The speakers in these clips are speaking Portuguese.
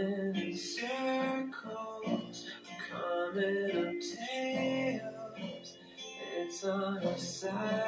in circles, coming up tails. It's on a science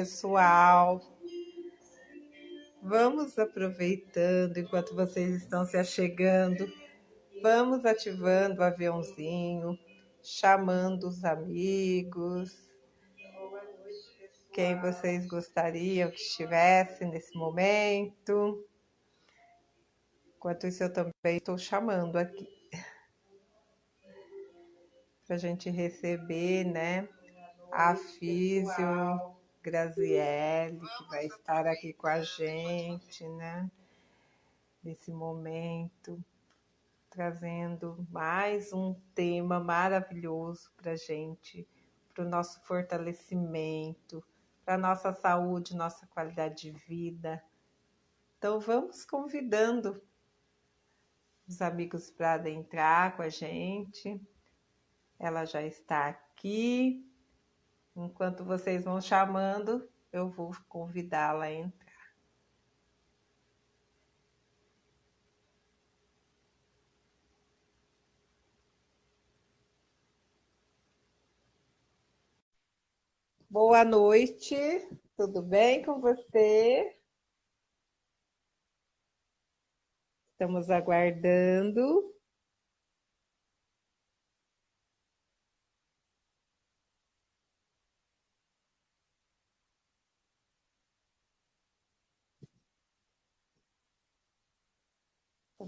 pessoal. Vamos aproveitando enquanto vocês estão se achegando. Vamos ativando o aviãozinho, chamando os amigos. Quem vocês gostariam que estivesse nesse momento. Enquanto isso, eu também estou chamando aqui para a gente receber, né? A Físio Graziele, que vai estar aqui com a gente, né? Nesse momento, trazendo mais um tema maravilhoso para a gente, para o nosso fortalecimento, para a nossa saúde, nossa qualidade de vida. Então, vamos convidando os amigos para adentrar com a gente. Ela já está aqui. Enquanto vocês vão chamando, eu vou convidá-la a entrar. Boa noite, tudo bem com você? Estamos aguardando.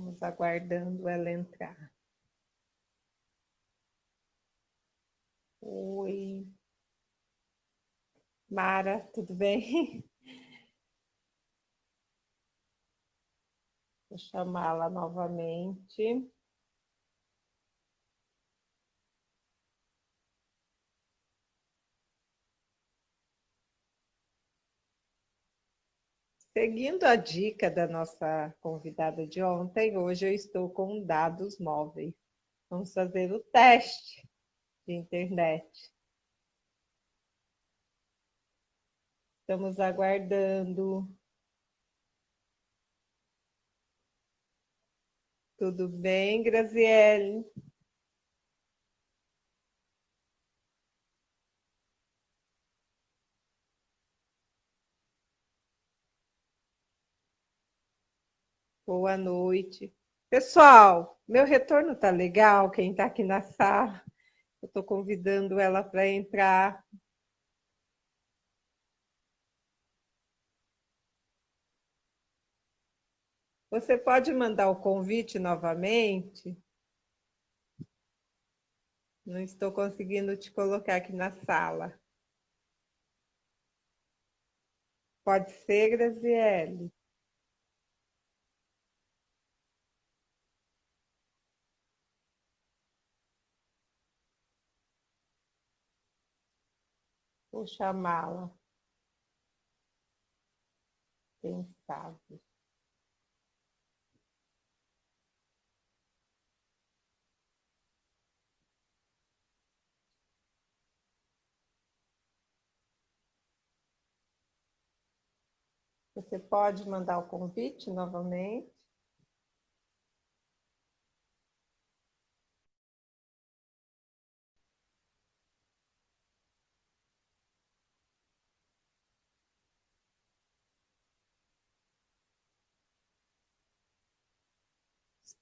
Estamos aguardando ela entrar. Oi. Mara, tudo bem? Vou chamá-la novamente. Seguindo a dica da nossa convidada de ontem, hoje eu estou com dados móveis. Vamos fazer o teste de internet. Estamos aguardando. Tudo bem, Graziele? Boa noite. Pessoal, meu retorno tá legal? Quem tá aqui na sala? Eu tô convidando ela para entrar. Você pode mandar o convite novamente? Não estou conseguindo te colocar aqui na sala. Pode ser, Graziele? Vou chamá-la. Sabe? Você pode mandar o convite novamente?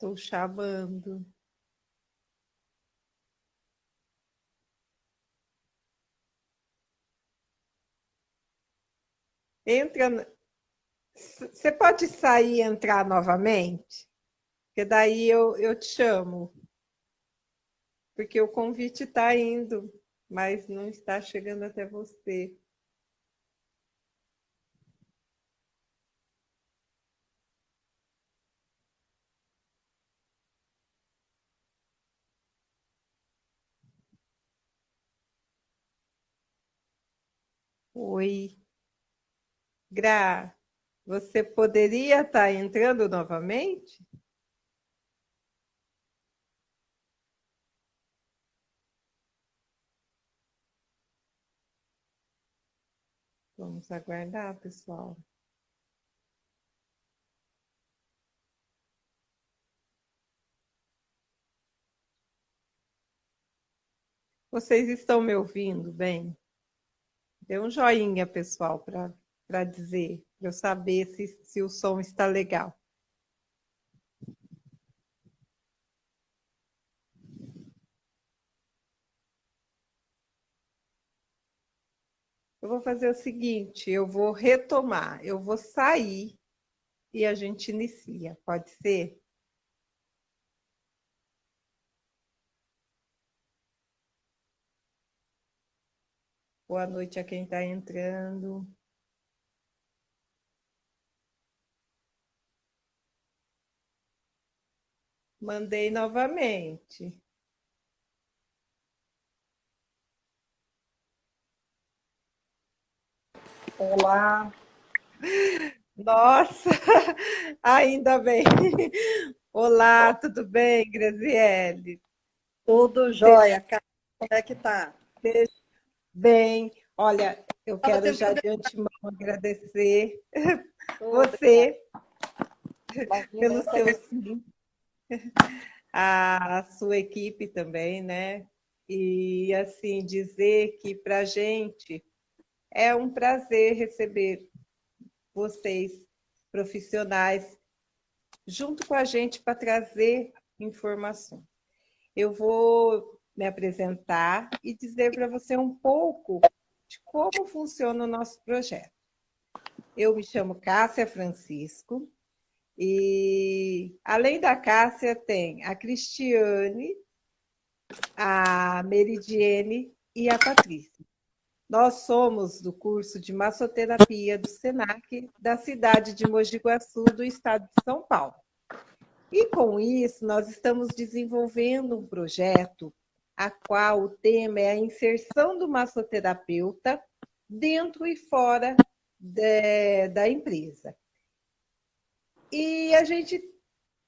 Estou chamando. Entra, Você pode sair e entrar novamente? Porque daí eu, eu te chamo. Porque o convite está indo, mas não está chegando até você. Oi. Gra, você poderia estar tá entrando novamente? Vamos aguardar, pessoal. Vocês estão me ouvindo bem? Dê um joinha, pessoal, para dizer, para eu saber se, se o som está legal. Eu vou fazer o seguinte, eu vou retomar, eu vou sair e a gente inicia, pode ser? Boa noite a quem está entrando. Mandei novamente. Olá. Nossa, ainda bem. Olá, tudo bem, Graziele? Tudo jóia, Como é que tá? Bem, olha, eu quero já de antemão agradecer você pelo seu sim, a sua equipe também, né? E assim, dizer que para a gente é um prazer receber vocês, profissionais, junto com a gente para trazer informação. Eu vou me apresentar e dizer para você um pouco de como funciona o nosso projeto. Eu me chamo Cássia Francisco e além da Cássia tem a Cristiane, a Meridiene e a Patrícia. Nós somos do curso de massoterapia do SENAC da cidade de Mogi Guaçu, do estado de São Paulo. E com isso, nós estamos desenvolvendo um projeto a qual o tema é a inserção do massoterapeuta dentro e fora de, da empresa. E a gente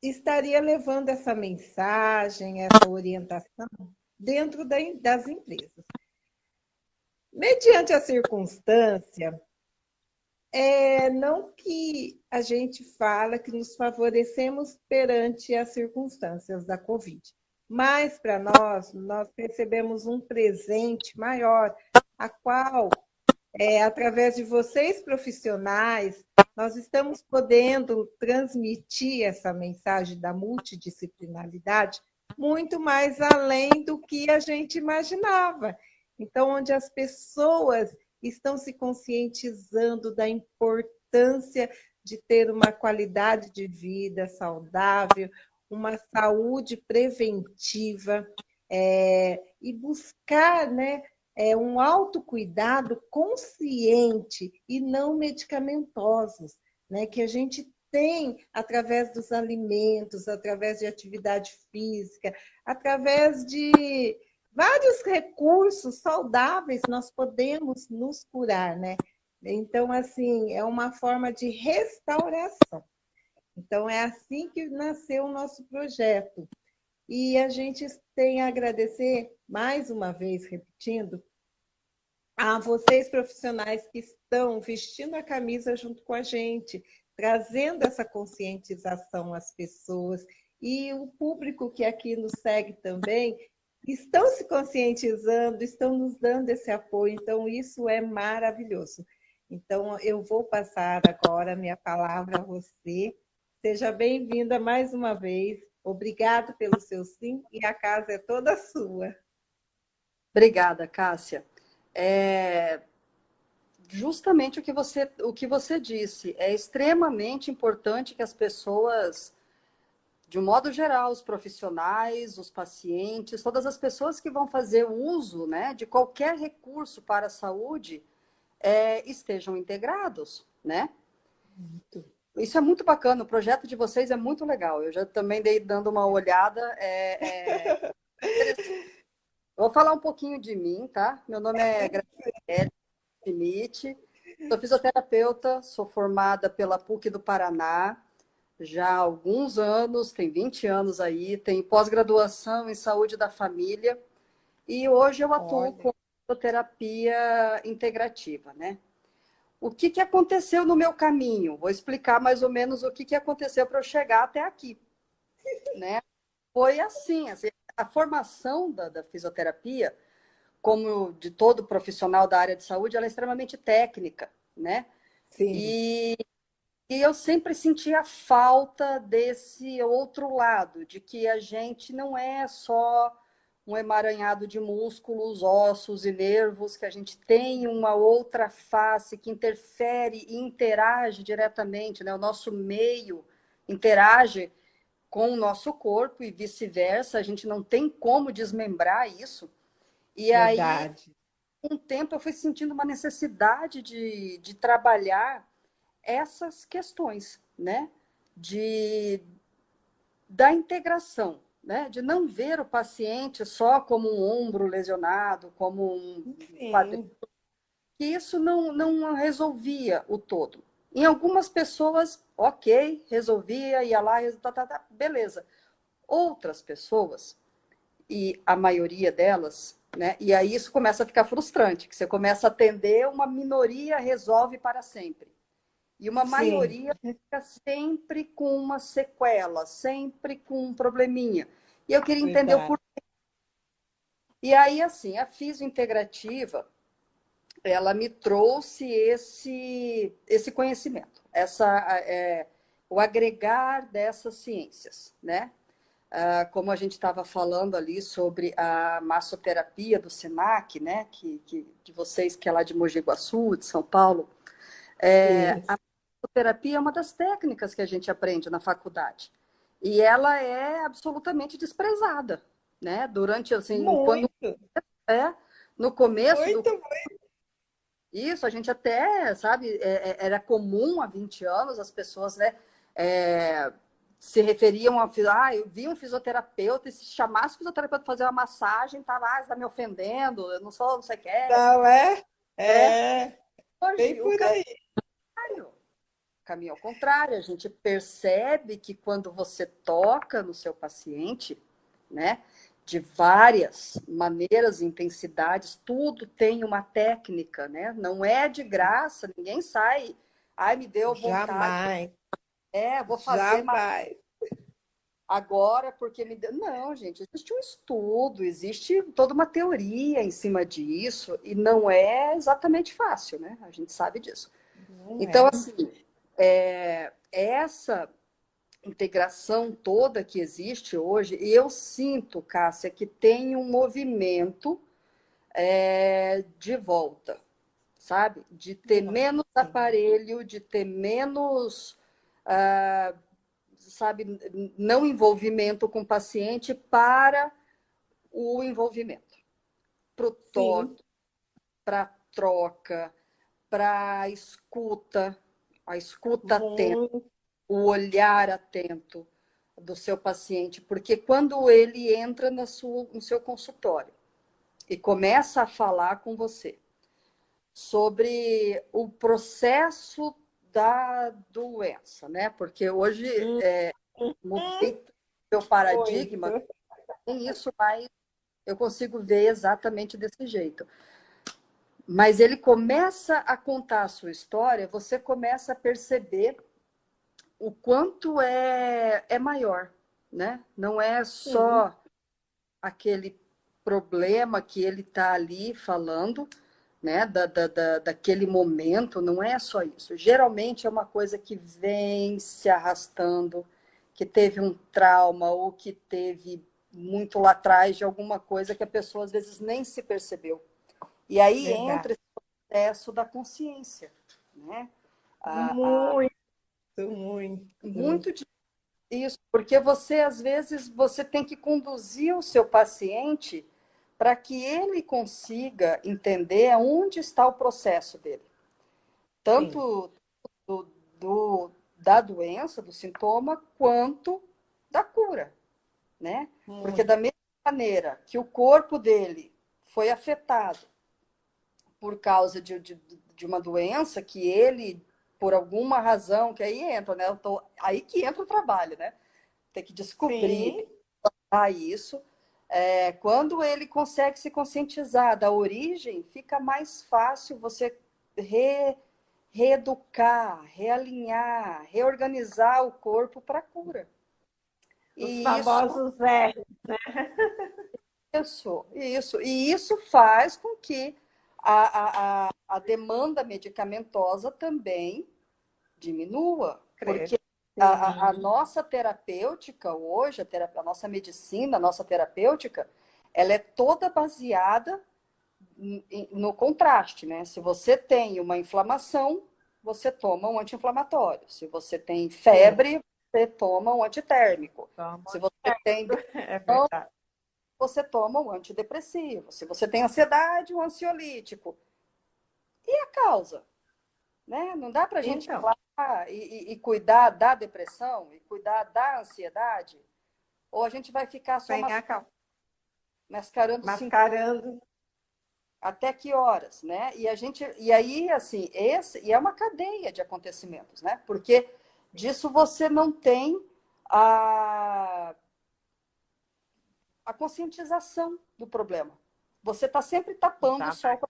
estaria levando essa mensagem, essa orientação dentro das empresas. Mediante a circunstância, é, não que a gente fala que nos favorecemos perante as circunstâncias da Covid, mas para nós, nós recebemos um presente maior, a qual, é, através de vocês profissionais, nós estamos podendo transmitir essa mensagem da multidisciplinaridade muito mais além do que a gente imaginava. Então, onde as pessoas estão se conscientizando da importância de ter uma qualidade de vida saudável, uma saúde preventiva é, e buscar né, é, um autocuidado consciente e não medicamentosos, né, que a gente tem através dos alimentos, através de atividade física, através de vários recursos saudáveis nós podemos nos curar, né? Então, assim, é uma forma de restauração. Então, é assim que nasceu o nosso projeto. E a gente tem a agradecer, mais uma vez, repetindo, a vocês profissionais que estão vestindo a camisa junto com a gente, trazendo essa conscientização às pessoas e o público que aqui nos segue também estão se conscientizando, estão nos dando esse apoio, então isso é maravilhoso. Então eu vou passar agora a minha palavra a você Seja bem-vinda mais uma vez. Obrigado pelo seu sim e a casa é toda sua. Obrigada, Cássia. É... justamente o que você, o que você disse. É extremamente importante que as pessoas, de um modo geral, os profissionais, os pacientes, todas as pessoas que vão fazer uso né, de qualquer recurso para a saúde, é, estejam integrados, né? Muito. Isso é muito bacana, o projeto de vocês é muito legal. Eu já também dei dando uma olhada. É, é... Vou falar um pouquinho de mim, tá? Meu nome é Graciela Schmidt, sou fisioterapeuta, sou formada pela PUC do Paraná já há alguns anos, tem 20 anos aí, tenho pós-graduação em saúde da família e hoje eu atuo Olha. com fisioterapia integrativa, né? O que, que aconteceu no meu caminho. Vou explicar mais ou menos o que, que aconteceu para eu chegar até aqui. Né? Foi assim, assim a formação da, da, fisioterapia, como de todo profissional da área de saúde, ela é extremamente técnica, né? Sim. E, e eu sempre sentia falta desse outro lado, de que a gente não é só um emaranhado de músculos, ossos e nervos, que a gente tem uma outra face que interfere e interage diretamente, né? O nosso meio interage com o nosso corpo e vice-versa, a gente não tem como desmembrar isso. E Verdade. aí, com um tempo, eu fui sentindo uma necessidade de, de trabalhar essas questões, né? De, da integração né? De não ver o paciente só como um ombro lesionado, como um quadril. Que isso não, não resolvia o todo. Em algumas pessoas, ok, resolvia, ia lá, tá, tá, tá, beleza. Outras pessoas, e a maioria delas, né? E aí isso começa a ficar frustrante, que você começa a atender, uma minoria resolve para sempre. E uma Sim. maioria fica sempre com uma sequela, sempre com um probleminha. E eu queria entender Verdade. o porquê. E aí, assim, a fisiointegrativa, ela me trouxe esse, esse conhecimento, essa, é, o agregar dessas ciências, né? Ah, como a gente estava falando ali sobre a massoterapia do SENAC, né? Que, que, de vocês que é lá de Mogi Guaçu, de São Paulo, é, a terapia é uma das técnicas que a gente aprende na faculdade. E ela é absolutamente desprezada, né? Durante, assim, quando... É, no começo... Muito, do... muito. Isso, a gente até, sabe, é, é, era comum há 20 anos as pessoas, né, é, se referiam a, ah, eu vi um fisioterapeuta e se chamasse o fisioterapeuta fazer uma massagem, tá lá, está me ofendendo, eu não sou, não sei o que. Não é? É. é. Hoje, Bem por aí caminho ao contrário, a gente percebe que quando você toca no seu paciente, né, de várias maneiras e intensidades, tudo tem uma técnica, né? Não é de graça, ninguém sai, ai, me deu vontade. Jamais. É, vou fazer Jamais. agora porque me deu. Não, gente, existe um estudo, existe toda uma teoria em cima disso e não é exatamente fácil, né? A gente sabe disso. Não então, é. assim, é, essa integração toda que existe hoje, e eu sinto, Cássia, que tem um movimento é, de volta, sabe? De ter menos aparelho, de ter menos, ah, sabe, não envolvimento com o paciente para o envolvimento, para o toque, para troca, para escuta, a escuta uhum. atenta, o olhar atento do seu paciente, porque quando ele entra no seu, no seu consultório e começa a falar com você sobre o processo da doença, né? Porque hoje uhum. é, mudei meu paradigma, tem isso, mas eu consigo ver exatamente desse jeito mas ele começa a contar a sua história, você começa a perceber o quanto é, é maior, né? Não é só uhum. aquele problema que ele está ali falando, né? Da, da, da, daquele momento, não é só isso. Geralmente é uma coisa que vem se arrastando, que teve um trauma ou que teve muito lá atrás de alguma coisa que a pessoa às vezes nem se percebeu. E aí Verdade. entra esse processo da consciência, né? muito, muito. Muito isso, porque você às vezes você tem que conduzir o seu paciente para que ele consiga entender onde está o processo dele. Tanto do, do, da doença, do sintoma, quanto da cura, né? Porque da mesma maneira que o corpo dele foi afetado por causa de, de, de uma doença que ele, por alguma razão, que aí entra, né? Tô, aí que entra o trabalho, né? Tem que descobrir a isso. É, quando ele consegue se conscientizar da origem, fica mais fácil você re, reeducar, realinhar, reorganizar o corpo para a cura. Os e famosos isso, né? Isso, isso. E isso faz com que a, a, a demanda medicamentosa também diminua. Porque a, a, nossa terapêutica hoje, a, terapia, a nossa medicina, a nossa terapêutica, ela é toda baseada no contraste, né? Se você tem uma inflamação, você toma um anti-inflamatório. Se você tem febre, Sim você toma um antitérmico. Toma Se você tem é você toma um antidepressivo. Se você tem ansiedade, um ansiolítico. E a causa? Né? Não dá para a gente então. falar e, e, cuidar da depressão e cuidar da ansiedade? Ou a gente vai ficar só mas... mascarando, mascarando. Até que horas, né? E a gente e aí assim esse e é uma cadeia de acontecimentos, né? Porque Disso você não tem a, a conscientização do problema. Você está sempre tapando tá. o sol.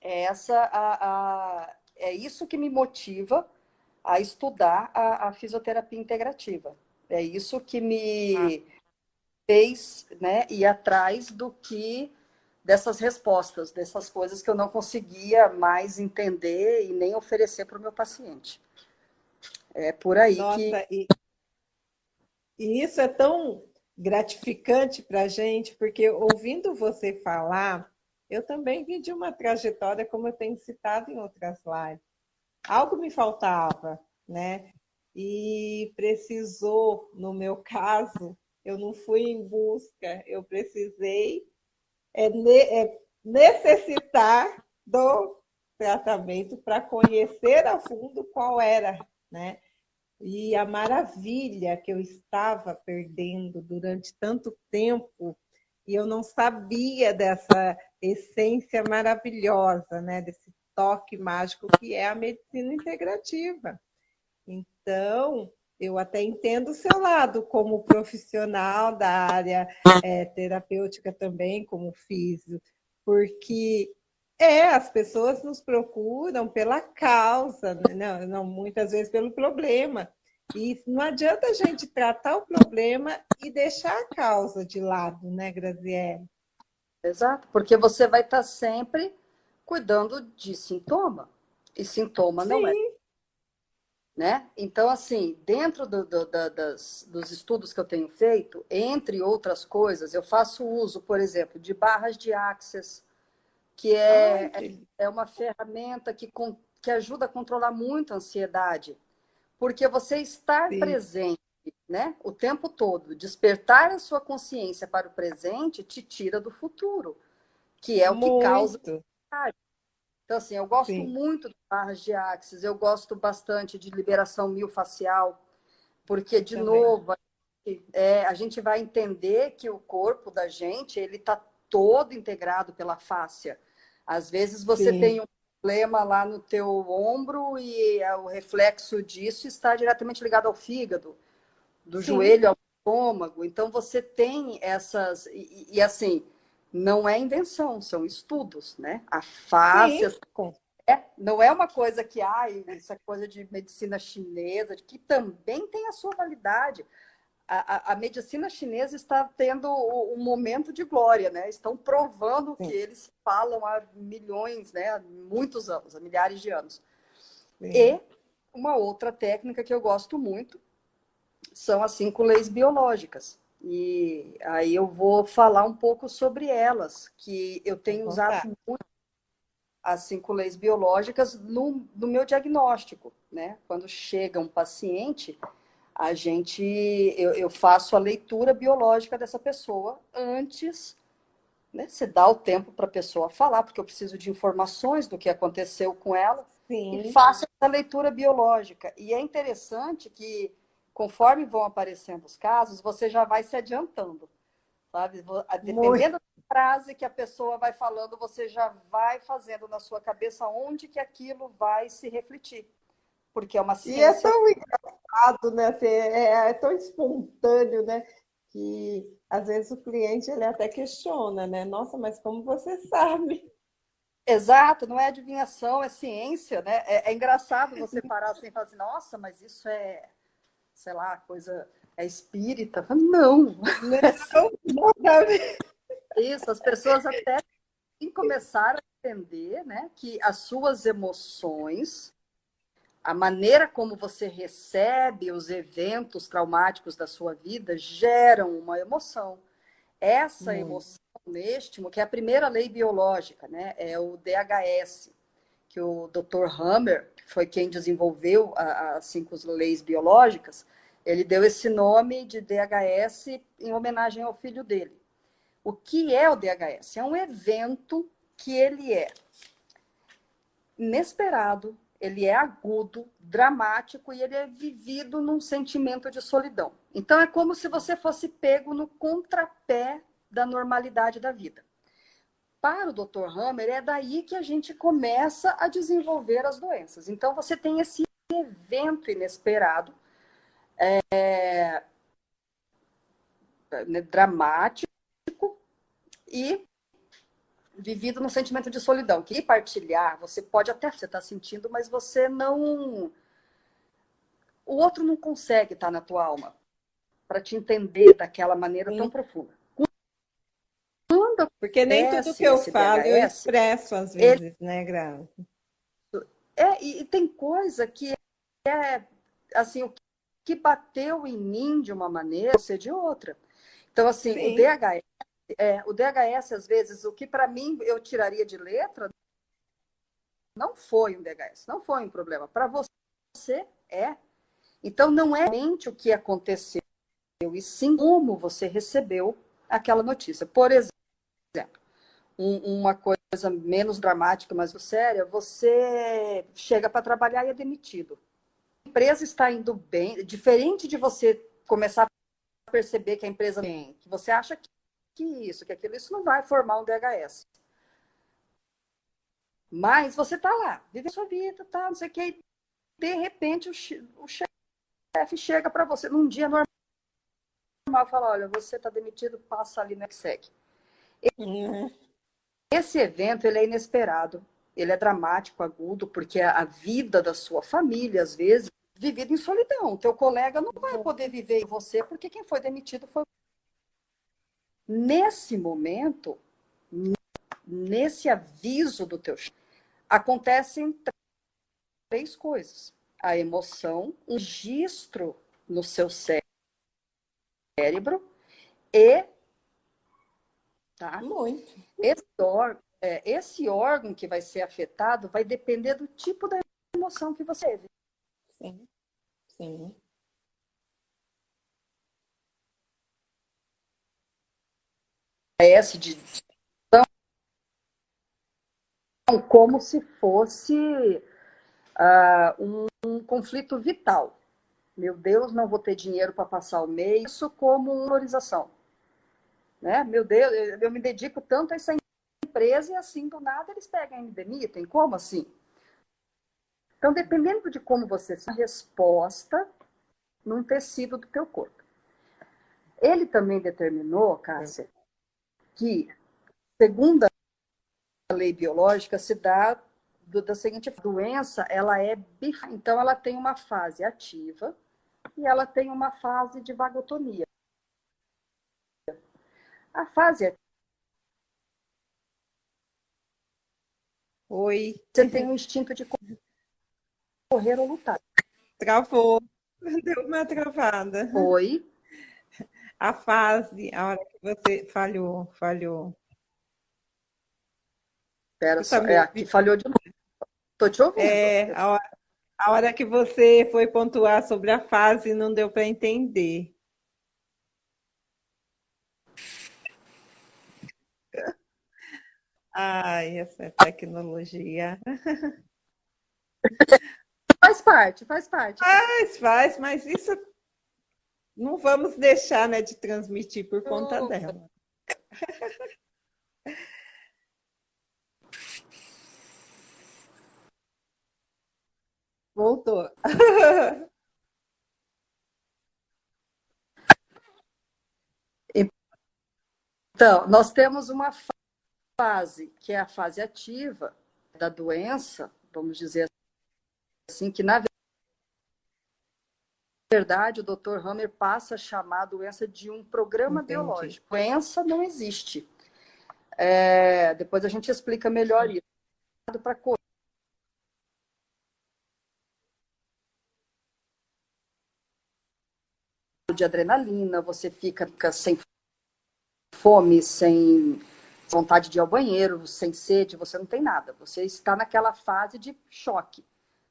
É, essa, a, a, é isso que me motiva a estudar a, a fisioterapia integrativa. É isso que me ah. fez né, ir atrás do que dessas respostas, dessas coisas que eu não conseguia mais entender e nem oferecer para o meu paciente. É por aí Nossa, que. E, e isso é tão gratificante para a gente, porque ouvindo você falar, eu também vi de uma trajetória, como eu tenho citado em outras lives. Algo me faltava, né? E precisou, no meu caso, eu não fui em busca, eu precisei é, é, necessitar do tratamento para conhecer a fundo qual era, né? E a maravilha que eu estava perdendo durante tanto tempo, e eu não sabia dessa essência maravilhosa, né? desse toque mágico que é a medicina integrativa. Então, eu até entendo o seu lado como profissional da área é, terapêutica também, como físico, porque é, as pessoas nos procuram pela causa, né? não, não muitas vezes pelo problema. E não adianta a gente tratar o problema e deixar a causa de lado, né, Graziele? Exato, porque você vai estar sempre cuidando de sintoma. E sintoma Sim. não é. Né? Então, assim, dentro do, do, da, das, dos estudos que eu tenho feito, entre outras coisas, eu faço uso, por exemplo, de barras de Access, que é, Ai, é uma ferramenta que, que ajuda a controlar muito a ansiedade. Porque você estar Sim. presente né, o tempo todo, despertar a sua consciência para o presente, te tira do futuro, que é o muito. que causa. Então, assim, eu gosto Sim. muito de barras de axis, eu gosto bastante de liberação miofascial, porque, de Também. novo, é, a gente vai entender que o corpo da gente ele está todo integrado pela fáscia. Às vezes você Sim. tem um problema lá no teu ombro e é, o reflexo disso está diretamente ligado ao fígado, do Sim. joelho ao estômago. Então você tem essas e, e, assim não é invenção, são estudos, né? A fáscia é, não é uma coisa que ah, isso é coisa de medicina chinesa, que também tem a sua validade a, a, medicina chinesa está tendo um momento de glória, né? Estão provando o que eles falam há milhões, né? Há muitos anos, há milhares de anos. Sim. E uma outra técnica que eu gosto muito são as cinco leis biológicas. E aí eu vou falar um pouco sobre elas, que eu tenho usado muito as cinco leis biológicas no, no meu diagnóstico, né? Quando chega um paciente, a gente, eu, eu faço a leitura biológica dessa pessoa antes, né? Você dá o tempo para a pessoa falar, porque eu preciso de informações do que aconteceu com ela Sim. e faço essa leitura biológica. E é interessante que, conforme vão aparecendo os casos, você já vai se adiantando, sabe? Dependendo da frase que a pessoa vai falando, você já vai fazendo na sua cabeça onde que aquilo vai se refletir. Porque é uma ciência. E é tão engraçado, né? Assim, é, é tão espontâneo, né? Que às vezes o cliente ele até questiona, né? Nossa, mas como você sabe? Exato, não é adivinhação, é ciência, né? É, é engraçado você parar assim e falar assim, nossa, mas isso é, sei lá, coisa é espírita. Não. Não, Isso, as pessoas até começaram a entender né, que as suas emoções, a maneira como você recebe os eventos traumáticos da sua vida, geram uma emoção. Essa hum. emoção neste, que é a primeira lei biológica, né? É o DHS, que o Dr. Hammer, que foi quem desenvolveu as cinco leis biológicas, ele deu esse nome de DHS em homenagem ao filho dele. O que é o DHS? É um evento que ele é inesperado, ele é agudo, dramático e ele é vivido num sentimento de solidão. Então é como se você fosse pego no contrapé da normalidade da vida. Para o Dr. Hammer, é daí que a gente começa a desenvolver as doenças. Então, você tem esse evento inesperado, é, né, dramático e vivido num sentimento de solidão. Que partilhar, você pode até você estar tá sentindo, mas você não. O outro não consegue estar na tua alma para te entender daquela maneira Sim. tão profunda. Porque nem tudo que eu falo eu expresso às vezes, ele... né, Gra? É, e, e tem coisa que é assim, o que bateu em mim de uma maneira, você de outra. Então, assim, Sim. o DHS, é, o DHS, às vezes, o que para mim eu tiraria de letra, não foi um DHS, não foi um problema. Para você, é. Então, não é mente o que aconteceu, e sim como você recebeu aquela notícia. Por exemplo, um, uma coisa menos dramática, mas séria, você chega para trabalhar e é demitido. A empresa está indo bem, diferente de você começar a perceber que a empresa bem, que você acha que, que isso, que aquilo, isso não vai formar um DHS. Mas você está lá, vive a sua vida, tá, não sei o que, de repente o, o chefe chega para você num dia normal e fala, olha, você está demitido, passa ali no EXEC. Uhum. Esse evento ele é inesperado, ele é dramático, agudo, porque a vida da sua família, às vezes, vivida em solidão. Teu colega não vai poder viver em você, porque quem foi demitido foi. Nesse momento, nesse aviso do teu acontecem três coisas: a emoção, um registro no seu cérebro e Tá? Muito. Esse órgão, é, esse órgão que vai ser afetado vai depender do tipo da emoção que você teve. Sim. Sim. Esse de como se fosse uh, um, um, conflito vital. Meu Deus, não vou ter dinheiro para passar o mês. Isso como uma valorização. Né? Meu Deus, eu me dedico tanto a essa empresa e assim, do nada, eles pegam e me demitem. Como assim? Então, dependendo de como você se resposta num tecido do teu corpo. Ele também determinou, Cássia, que, segundo a lei biológica, se dá do, da seguinte doença, ela é bif... então ela tem uma fase ativa e ela tem uma fase de vagotonia. A fase. Oi. Você tem um instinto de correr ou lutar. Travou. Deu uma travada. Oi. A fase, a hora que você falhou, falhou. Espera só. É, aqui falhou de novo. Tô te ouvindo. É, a hora, a hora que você foi pontuar sobre a fase, não deu para entender. Ai, essa tecnologia. Faz parte, faz parte. Faz, faz, mas isso não vamos deixar, né, de transmitir por conta dela. Voltou. Então, nós temos uma fase, que é a fase ativa da doença, vamos dizer assim, que na verdade o Dr. Hammer passa a chamar a doença de um programa Entendi. biológico. Doença não existe. É, depois a gente explica melhor isso. Para de adrenalina, você fica, fica sem fome, sem vontade de ir ao banheiro, sem sede, você não tem nada. Você está naquela fase de choque,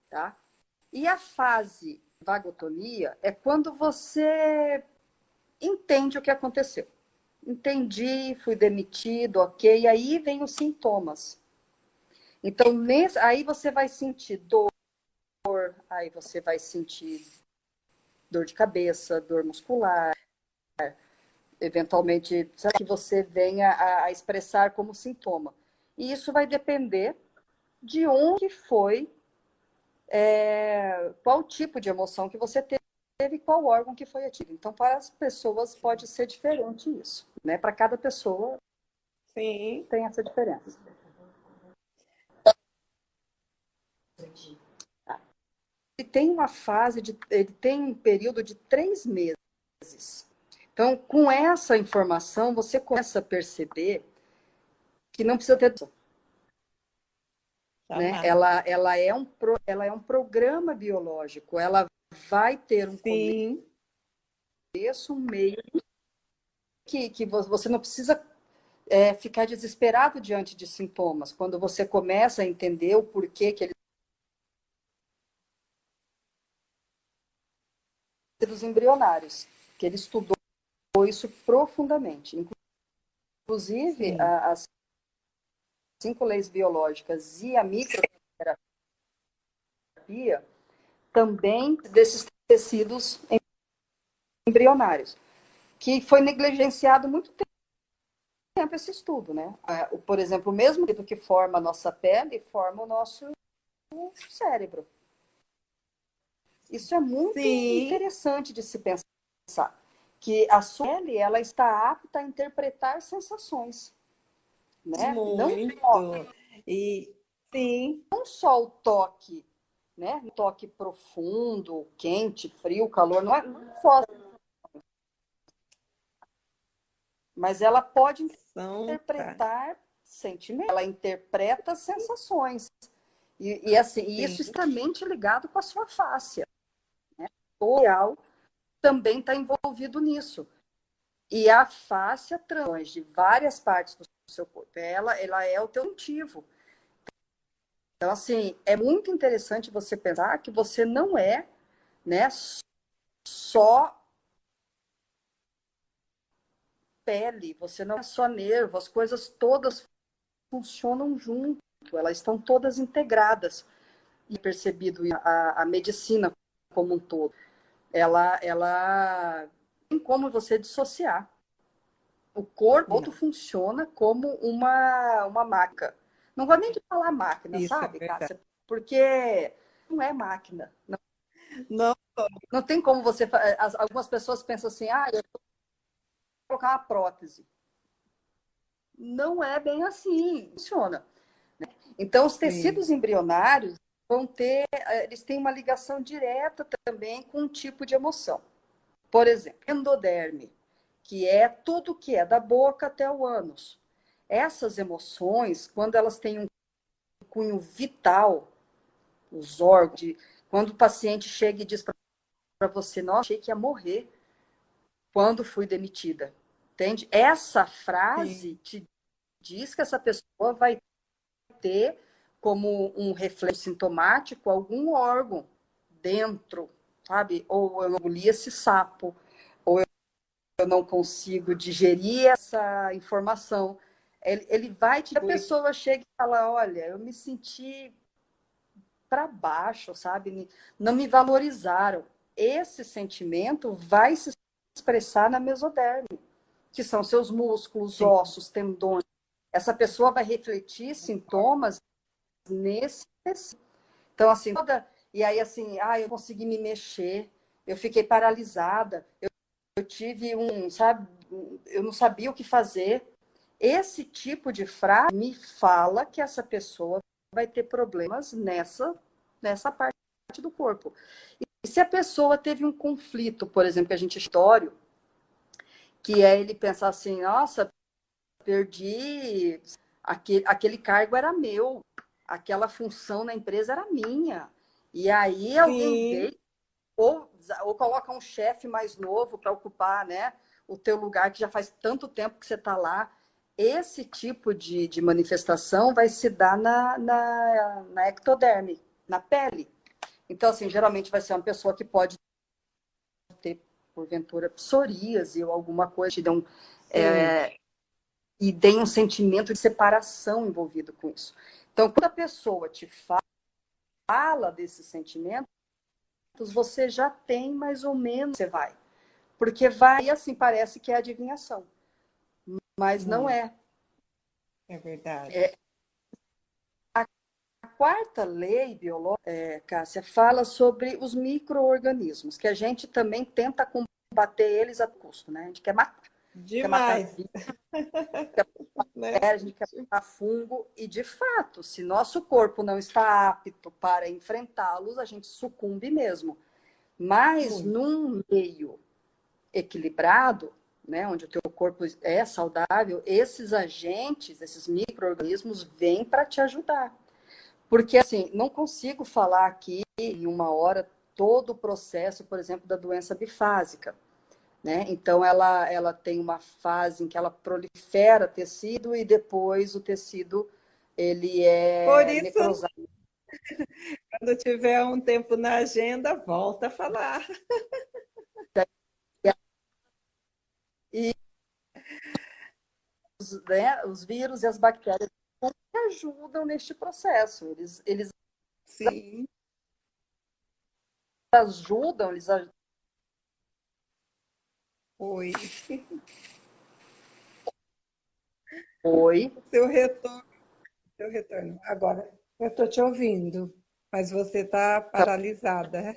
tá? E a fase vagotonia é quando você entende o que aconteceu. Entendi, fui demitido, ok. E aí vem os sintomas. Então, nesse, aí você vai sentir dor, aí você vai sentir dor de cabeça, dor muscular, eventualmente, será que você venha a, a expressar como sintoma. E isso vai depender de onde foi, é, qual tipo de emoção que você teve, qual órgão que foi ativo. Então, para as pessoas pode ser diferente isso, né? Para cada pessoa Sim. tem essa diferença. Ele tem uma fase de, ele tem um período de três meses. Então, com essa informação, você começa a perceber que não precisa ter. Né? Jamais. Ela, ela, é um, pro- ela é um programa biológico, ela vai ter um Sim, começo, um meio, que, que vo- você não precisa é, ficar desesperado diante de sintomas. Quando você começa a entender o porquê que eles dos embrionários, que ele estudou isso profundamente. Inclusive, a- as cinco leis biológicas e a microterapia também desses tecidos embrionários, que foi negligenciado muito tempo esse estudo, né? O- Por exemplo, o mesmo que forma a nossa pele forma o nosso cérebro. Isso é muito Sim. interessante de se pensar, que a sua pele ela está apta a interpretar sensações, né? Não muito. só, E sim, não só o toque, né? O toque profundo, quente, frio, calor, não é não é só mas ela pode interpretar sentimentos, ela interpreta sensações. E, e assim, isso Sim. extremamente ligado com a sua fáscia. Né? O real também está envolvido nisso. E a fáscia trans de várias partes do seu corpo, ela, ela é o teu motivo. Então, assim, é muito interessante você pensar que você não é né, só pele, você não é só nervo, as coisas todas funcionam junto, elas estão todas integradas. E percebido a, a medicina como um todo, ela, ela tem como você dissociar. O corpo todo funciona como uma, uma máquina. Não vou nem de falar máquina, Isso, é sabe, verdade. Cássia? Porque não é máquina. Não, Não, não tem como você. as- Algumas pessoas pensam assim, ah, eu vou colocar uma prótese. Não é bem assim, funciona. né? Então, os tecidos embrionários vão ter, eh, eles têm uma ligação direta também com um tipo de emoção. Por exemplo, endoderme, que é tudo que é da boca até o ânus. Essas emoções, quando elas têm um cunho vital, os órgãos, de- quando o paciente chega e diz para você, nossa, achei que ia morrer quando fui demitida. Entende? Essa frase te diz que essa pessoa vai ter como um reflexo sintomático algum órgão dentro, sabe? Ou eu engoli esse sapo, eu não consigo digerir essa informação. Ele, ele vai te. A pessoa chega e fala: Olha, eu me senti para baixo, sabe? Não me valorizaram. Esse sentimento vai se expressar na mesoderme, que são seus músculos, ossos, tendões. Essa pessoa vai refletir sintomas nesse. Então, assim, toda. E aí, assim, ah, eu consegui me mexer, eu fiquei paralisada, eu tive um, sabe, eu não sabia o que fazer. Esse tipo de frase me fala que essa pessoa vai ter problemas nessa, nessa parte do corpo. E se a pessoa teve um conflito, por exemplo, que a gente história, que é ele pensar assim, nossa, perdi aquele, aquele cargo era meu, aquela função na empresa era minha. E aí Sim. alguém veio, ou, ou coloca um chefe mais novo para ocupar né, o teu lugar que já faz tanto tempo que você está lá esse tipo de, de manifestação vai se dar na, na, na ectoderme, na pele. Então, assim, geralmente vai ser uma pessoa que pode ter, porventura, psoríase ou alguma coisa, te dão, é, e tem um sentimento de separação envolvido com isso. Então, quando a pessoa te fala desses você já tem mais ou menos, você vai. Porque vai, assim, parece que é adivinhação mas não hum. é. É verdade. É, a, a, quarta lei biológica, é, Cássia, fala sobre os micro-organismos, que a gente também tenta combater eles a custo, né? A gente quer matar. Demais. Matar, a quer matar fungo, e de fato, se nosso corpo não está apto para enfrentá-los, a gente sucumbe mesmo. Mas num meio equilibrado, né, onde o teu corpo é saudável, esses agentes, esses micro-organismos vêm para te ajudar. Porque, assim, não consigo falar aqui em uma hora todo o processo, por exemplo, da doença bifásica. Né? Então, ela, ela tem uma fase em que ela prolifera tecido e depois o tecido ele é por isso, necrosado. Quando tiver um tempo na agenda, volta a falar. E os, né, os vírus e as bactérias ajudam neste processo. Eles, eles Sim. ajudam, eles ajudam. Oi. Oi. Seu retorno. Seu retorno. Agora, eu estou te ouvindo, mas você está paralisada.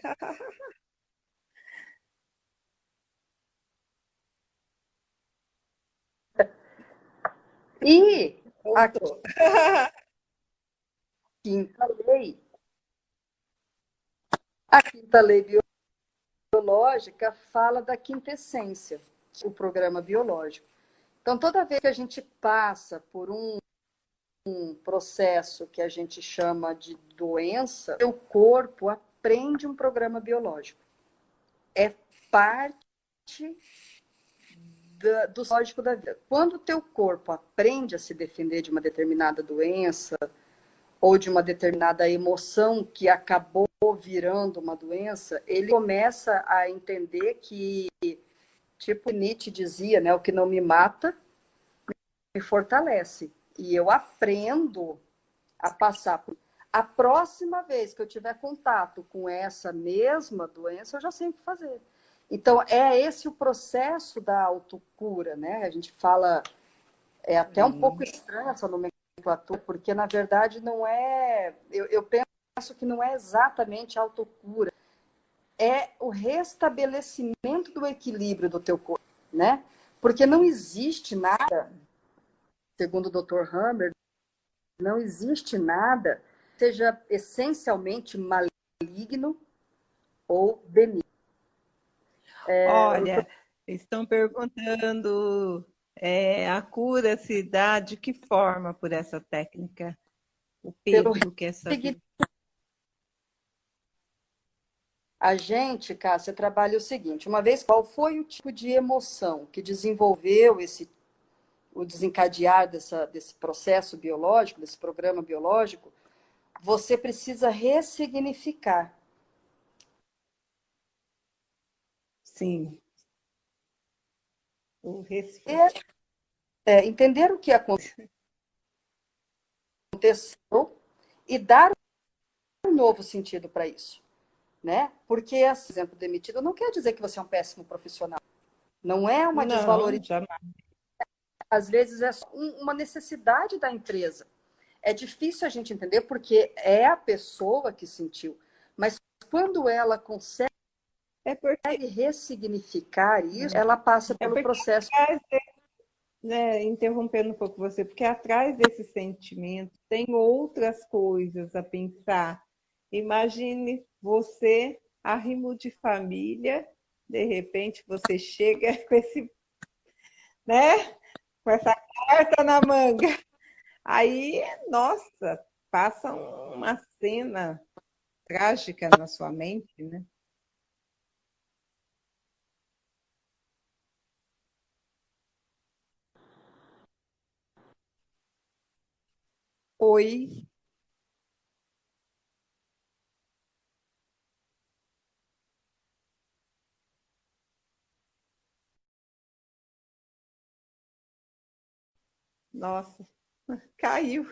E a quinta lei, a quinta lei biológica fala da quintessência, o programa biológico. Então, toda vez que a gente passa por um, um processo que a gente chama de doença, o corpo aprende um programa biológico. É parte da, do lógico da vida. Quando o teu corpo aprende a se defender de uma determinada doença ou de uma determinada emoção que acabou virando uma doença, ele começa a entender que, tipo Nietzsche dizia, né, o que não me mata me fortalece. E eu aprendo a passar por a próxima vez que eu tiver contato com essa mesma doença, eu já sei o que fazer. Então, é esse o processo da autocura, né? A gente fala, é até um pouco estranho essa nomenclatura, porque na verdade não é, eu, eu penso que não é exatamente autocura, é o restabelecimento do equilíbrio do teu corpo, né? Porque não existe nada, segundo o Dr. Hammer, não existe nada que seja essencialmente maligno ou benigno. É, Olha, estão perguntando é, a cura se dá de que forma por essa técnica? O Pedro quer saber. A gente, Cássia, trabalha o seguinte: uma vez, qual foi o tipo de emoção que desenvolveu esse o desencadear dessa, desse processo biológico, desse programa biológico, você precisa ressignificar. Sim. O ressignificar. É, entender o que aconteceu e dar um novo sentido para isso, né? Porque, esse exemplo demitido não quer dizer que você é um péssimo profissional. Não é uma desvalorização. Às vezes é uma necessidade da empresa. É difícil a gente entender porque é a pessoa que sentiu. Mas quando ela consegue é porque... ressignificar isso, ela passa é pelo é processo. né, interrompendo um pouco você, porque atrás desse sentimento tem outras coisas a pensar. Imagine você, arrimo de família, de repente você chega com esse, né, com essa carta na manga. Aí, nossa, passa uma cena trágica na sua mente, né? Oi. Nossa, caiu.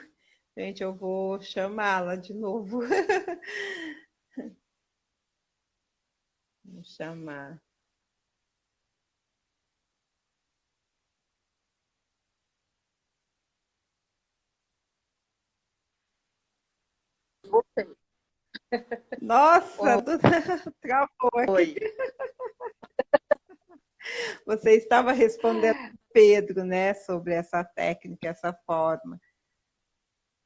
Gente, eu vou chamá-la de novo. Vou chamar. Nossa, do... travou aqui. Oi. Você estava respondendo Pedro, né, sobre essa técnica, essa forma.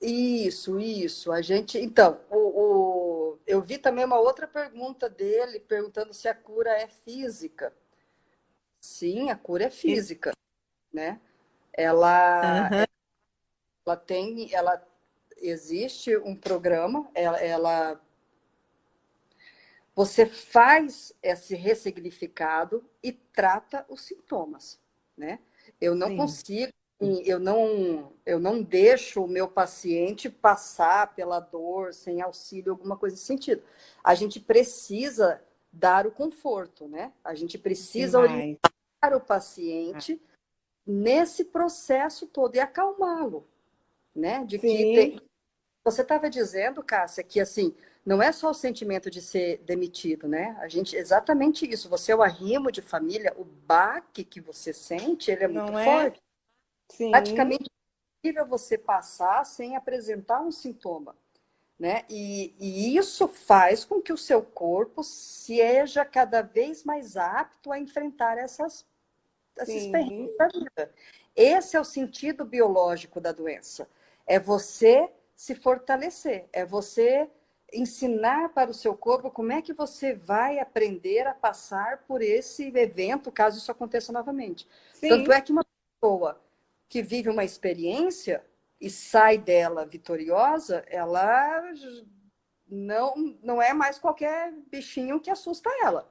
Isso, isso. A gente, então, o, o, eu vi também uma outra pergunta dele perguntando se a cura é física. Sim, a cura é física, né? Ela, uhum. ela tem, ela existe um programa, ela, ela você faz esse ressignificado e trata os sintomas, né? Eu não Sim. consigo, eu não, eu não deixo o meu paciente passar pela dor sem auxílio, alguma coisa nesse sentido. A gente precisa dar o conforto, né? A gente precisa orientar o paciente nesse processo todo e acalmá-lo, né? De Sim. que tem... você estava dizendo, Cássia, que assim não é só o sentimento de ser demitido, né? A gente exatamente isso. Você é o arrimo de família, o baque que você sente, ele é muito não é? forte. Sim. Praticamente impossível você passar sem apresentar um sintoma, né? E, e isso faz com que o seu corpo seja cada vez mais apto a enfrentar essas essas perrengues da vida. Esse é o sentido biológico da doença. É você se fortalecer, é você ensinar para o seu corpo como é que você vai aprender a passar por esse evento, caso isso aconteça novamente. Sim. Tanto é que uma pessoa que vive uma experiência e sai dela vitoriosa, ela não, não é mais qualquer bichinho que assusta ela.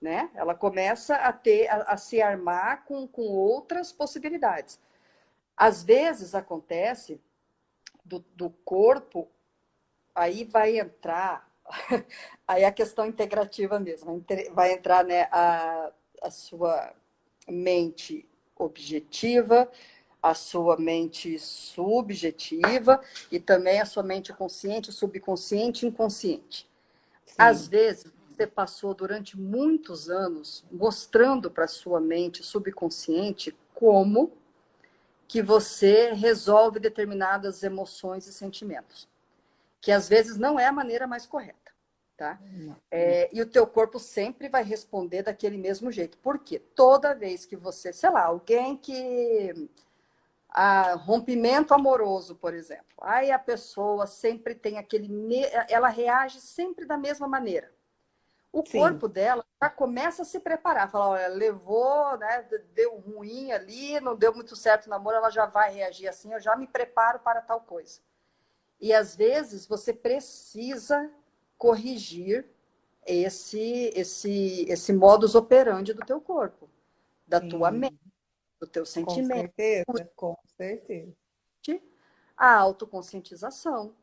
Né? Ela começa a ter a, a se armar com, com outras possibilidades. Às vezes acontece do, do corpo aí vai entrar aí a questão integrativa mesmo, vai entrar né, a, a sua mente objetiva, a sua mente subjetiva e também a sua mente consciente, subconsciente e inconsciente. Sim. Às vezes, você passou durante muitos anos mostrando para a sua mente subconsciente como que você resolve determinadas emoções e sentimentos que às vezes não é a maneira mais correta, tá? É, e o teu corpo sempre vai responder daquele mesmo jeito. Por quê? Toda vez que você, sei lá, alguém que ah, rompimento amoroso, por exemplo. Aí a pessoa sempre tem aquele. Ela reage sempre da mesma maneira. O Sim. corpo dela já começa a se preparar. Fala, olha, levou, né? Deu ruim ali, não deu muito certo o namoro, ela já vai reagir assim, eu já me preparo para tal coisa. E às vezes você precisa corrigir esse esse esse modus operandi do teu corpo, da Sim. tua mente. do teu Com sentimento, certeza, com certeza. a autoconscientização,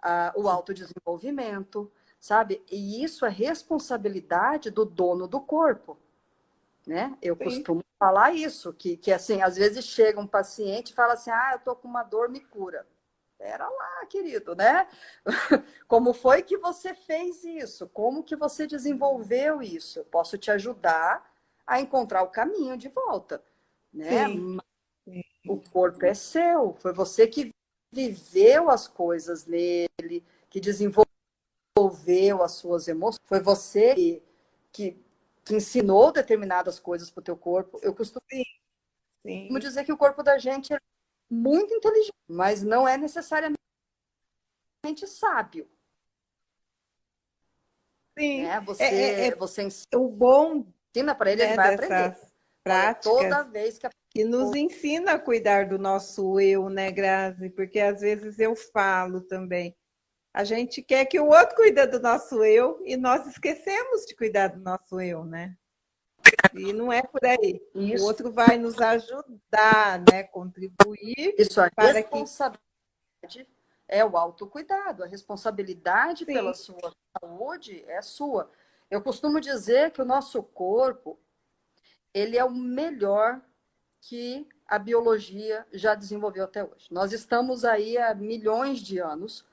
a, o autodesenvolvimento, sabe? E isso é responsabilidade do dono do corpo, né? Eu Sim. costumo falar isso, que, que assim, às vezes chega um paciente e fala assim, ah, eu tô com uma dor, me cura. Pera lá, querido, né? Como foi que você fez isso? Como que você desenvolveu isso? Eu posso te ajudar a encontrar o caminho de volta, né? Sim. O corpo é seu, foi você que viveu as coisas nele, que desenvolveu as suas emoções, foi você que, que, que ensinou determinadas coisas para o teu corpo. Eu costumo Sim. dizer que o corpo da gente é muito inteligente, mas não é necessariamente sábio. Sim. Né? Você, É, é, é- você ensina O bom para ele, né, ele vai aprender. práticas Toda vez que a que nos ensina a cuidar do nosso eu, né, Grazi? Porque às vezes eu falo também. A gente quer que o outro cuide do nosso eu e nós esquecemos de cuidar do nosso eu, né? E não é por aí. O isso, outro vai nos ajudar, né? Contribuir isso a para que- responsabilidade é o autocuidado. A responsabilidade Sim. pela sua saúde é sua. Eu costumo dizer que o nosso corpo ele é o melhor que a biologia já desenvolveu até hoje. Nós estamos aí há milhões de anos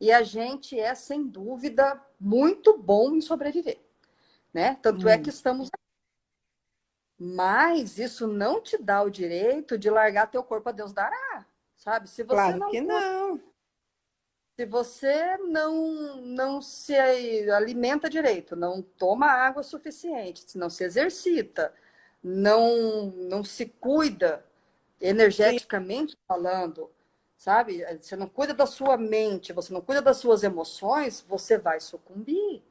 e a gente é, sem dúvida, muito bom em sobreviver. Né? Tanto é Muito. que estamos aqui. Mas isso não te dá o direito de largar teu corpo a Deus dará. Sabe? Se você Claro não que não. se você não, não se alimenta direito, não toma água suficiente, se não se exercita, não, não se cuida energeticamente falando, sabe? Você não cuida da sua mente, você não cuida das suas emoções, você vai sucumbir,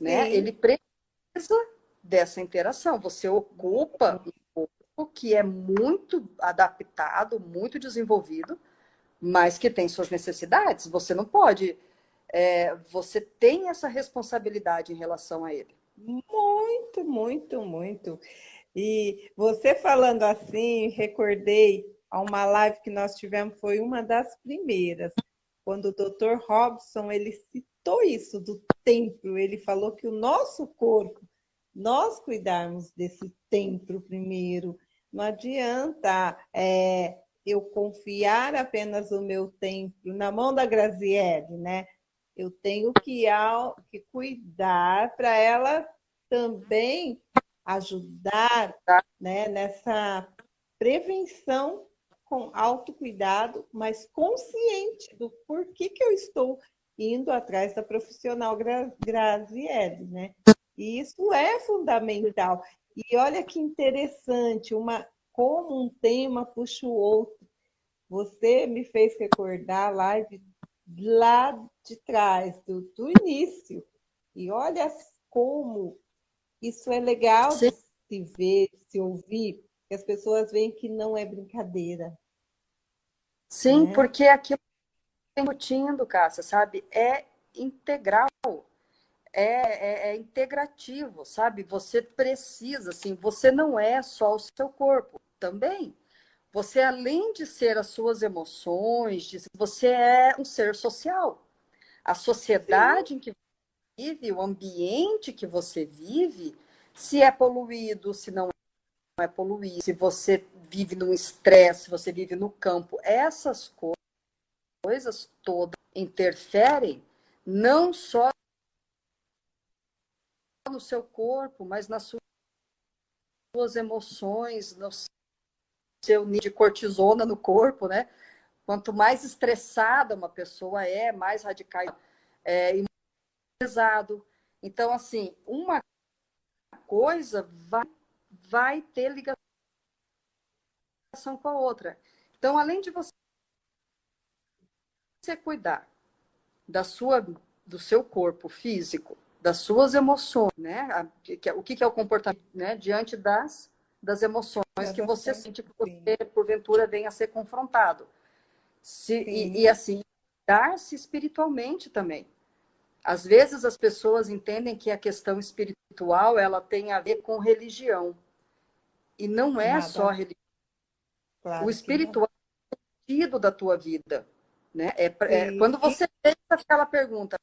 né? Sim. Ele precisa dessa interação. Você ocupa um corpo que é muito adaptado, muito desenvolvido, mas que tem suas necessidades. Você não pode. é, você tem essa responsabilidade em relação a ele. Muito, muito, muito. E você falando assim, recordei a uma live que nós tivemos, foi uma das primeiras, quando o Dr. Robson ele citou isso do templo. Ele falou que o nosso corpo, nós cuidarmos desse templo primeiro. Não adianta é, eu confiar apenas o meu templo na mão da Graziele, né? Eu tenho que, ao- que cuidar para ela também ajudar né, nessa prevenção com autocuidado, mas consciente do porquê que eu estou indo atrás da profissional Gra- Graziele, né? E isso é fundamental. E olha que interessante, uma, como um tema puxa o outro. Você me fez recordar a live lá de trás, do, do início. E olha como isso é legal Sim. de se ver, de se ouvir, que as pessoas veem que não é brincadeira. Sim, Né? porque aquilo que eu discutindo, Cássia, sabe? É integral. É, é, é integrativo, sabe? Você precisa, assim, você não é só o seu corpo, também. Você, além de ser as suas emoções, você é um ser social. A sociedade em que você vive, o ambiente que você vive, se é poluído, se não é poluído, se você vive num estresse, se você vive no campo, essas co- coisas todas interferem não só no seu corpo, mas nas su- suas emoções, no seu nível de cortisona no corpo, né? Quanto mais estressada uma pessoa é, mais radical é, e pesado. Então, assim, uma coisa vai, vai ter ligação com a outra. Então, além de você você cuidar da sua, do seu corpo físico, das suas emoções, né? Que- O que é o comportamento, né? Diante das, das emoções que você sente que você, porventura, venha a ser confrontado. Se, e, e, assim, dar-se espiritualmente também. Às vezes as pessoas entendem que a questão espiritual ela tem a ver com religião. E não é Nada. só religião. Claro o espiritual é o sentido da tua vida. Né? É, é quando você fez aquela pergunta,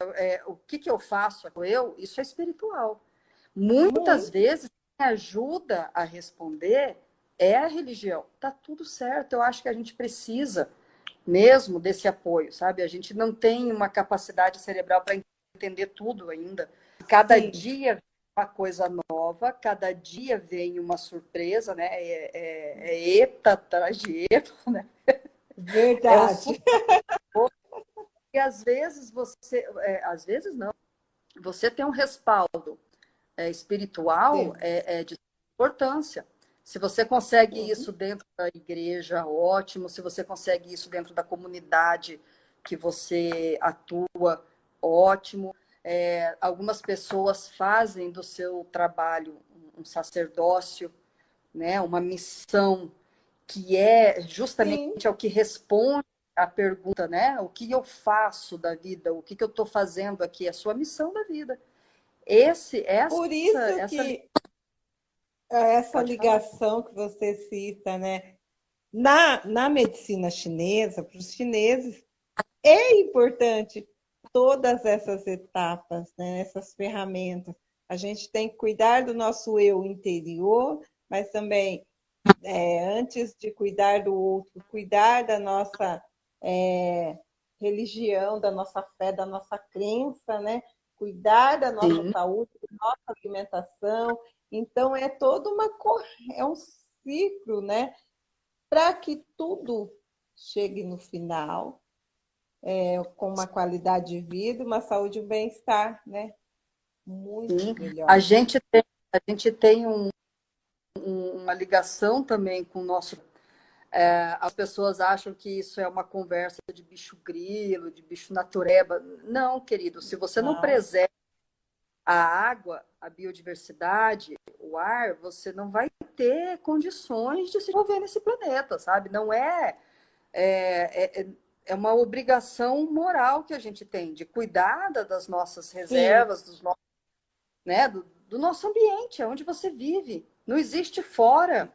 é, o que, que eu faço? Eu, isso é espiritual. Muitas vezes, quem ajuda a responder é a religião. Tá tudo certo. Eu acho que a gente precisa mesmo desse apoio, sabe? A gente não tem uma capacidade cerebral para entender tudo ainda. Cada Sim. dia uma coisa nova, cada dia vem uma surpresa, né? É, é, é eta atrás de eta, né? Verdade. É e às vezes você, é, às vezes não, você tem um respaldo é, espiritual é, é, de importância. Se você consegue uhum. isso dentro da igreja, ótimo. Se você consegue isso dentro da comunidade que você atua, ótimo. É, algumas pessoas fazem do seu trabalho um sacerdócio, né, uma missão que é justamente Sim. ao que responde a pergunta, né? O que eu faço da vida? O que, que eu estou fazendo aqui? É a sua missão da vida. Esse, essa, Por isso essa... que essa ligação que você cita, né? Na, na medicina chinesa, para os chineses, é importante todas essas etapas, né? essas ferramentas. A gente tem que cuidar do nosso eu interior, mas também, é, antes de cuidar do outro, cuidar da nossa é, religião, da nossa fé, da nossa crença, né? cuidar da nossa Sim. saúde, da nossa alimentação. Então, é todo uma é um ciclo, né? Para que tudo chegue no final é, com uma qualidade de vida, uma saúde e um bem-estar, né? Muito Sim. melhor. A gente tem, a gente tem um, uma ligação também com o nosso é, as pessoas acham que isso é uma conversa de bicho grilo, de bicho natureba. Não, querido, se você não, não preserva a água, a biodiversidade, o ar, você não vai ter condições de se envolver nesse planeta, sabe? Não é, é, é, é uma obrigação moral que a gente tem de cuidar das nossas reservas, dos nossos, né, do, do nosso ambiente, é onde você vive. Não existe fora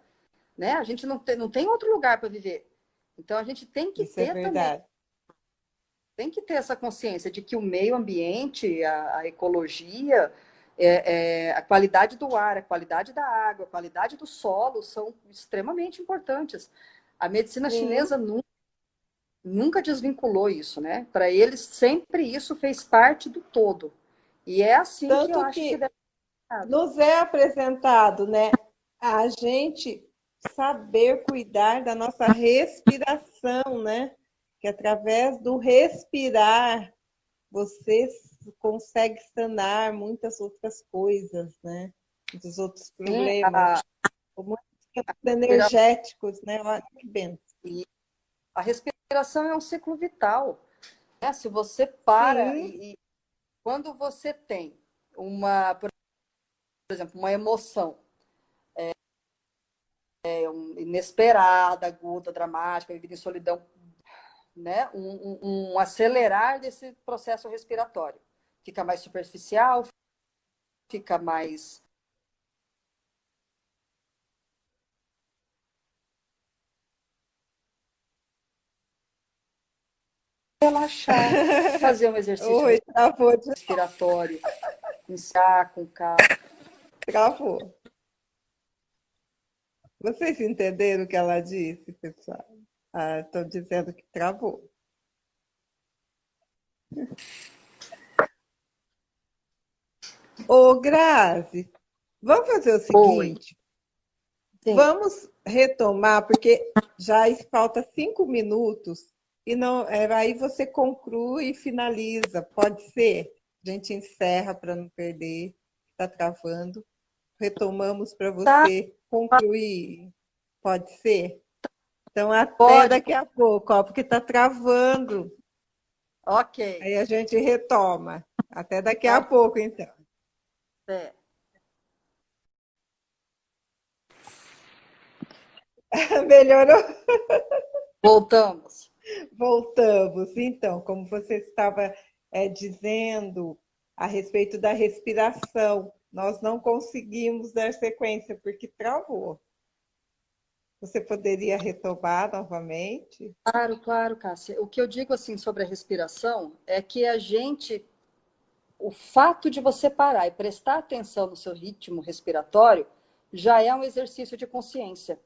né? A gente não tem, não tem outro lugar para viver. Então a gente tem que Isso é ter é também. Tem que ter essa consciência de que o meio ambiente, a, a ecologia, é, é, a qualidade do ar, a qualidade da água, a qualidade do solo são extremamente importantes. A medicina Sim. chinesa nunca, nunca desvinculou isso, né? Para eles, sempre isso fez parte do todo. E é assim Tanto que eu acho que, que deve... nos é apresentado, né? A gente saber cuidar da nossa respiração, né? Que através do respirar você consegue sanar muitas outras coisas, né? Muitos outros problemas. Muitos energéticos, né? Olha que bem. A respiração é um ciclo vital. Né? Se você para e, e quando você tem uma, por exemplo, uma emoção é, um, inesperada, aguda, dramática, vivida em solidão, né? Um, um, um, acelerar desse processo respiratório. Fica mais superficial, fica mais. Relaxar, fazer um exercício Oi, respiratório, iniciar com calma. Travou. Vocês entenderam o que ela disse, pessoal? Estou ah, dizendo que travou. Ô, Grazi, vamos fazer o seguinte. Vamos retomar, porque já falta cinco minutos e não, é, aí você conclui e finaliza. Pode ser? A gente encerra para não perder. Está travando. Retomamos para tá. você. Tá concluir? Pode ser? Então, até Pode. daqui a pouco, ó, porque está travando. Ok. Aí a gente retoma. Até daqui a pouco, então. É. Melhorou? Voltamos. Voltamos. Então, como você estava é, dizendo a respeito da respiração, nós não conseguimos dar sequência porque travou. Você poderia retomar novamente? Claro, claro, Cássia. O que eu digo assim sobre a respiração é que a gente, o fato de você parar e prestar atenção no seu ritmo respiratório já é um exercício de consciência.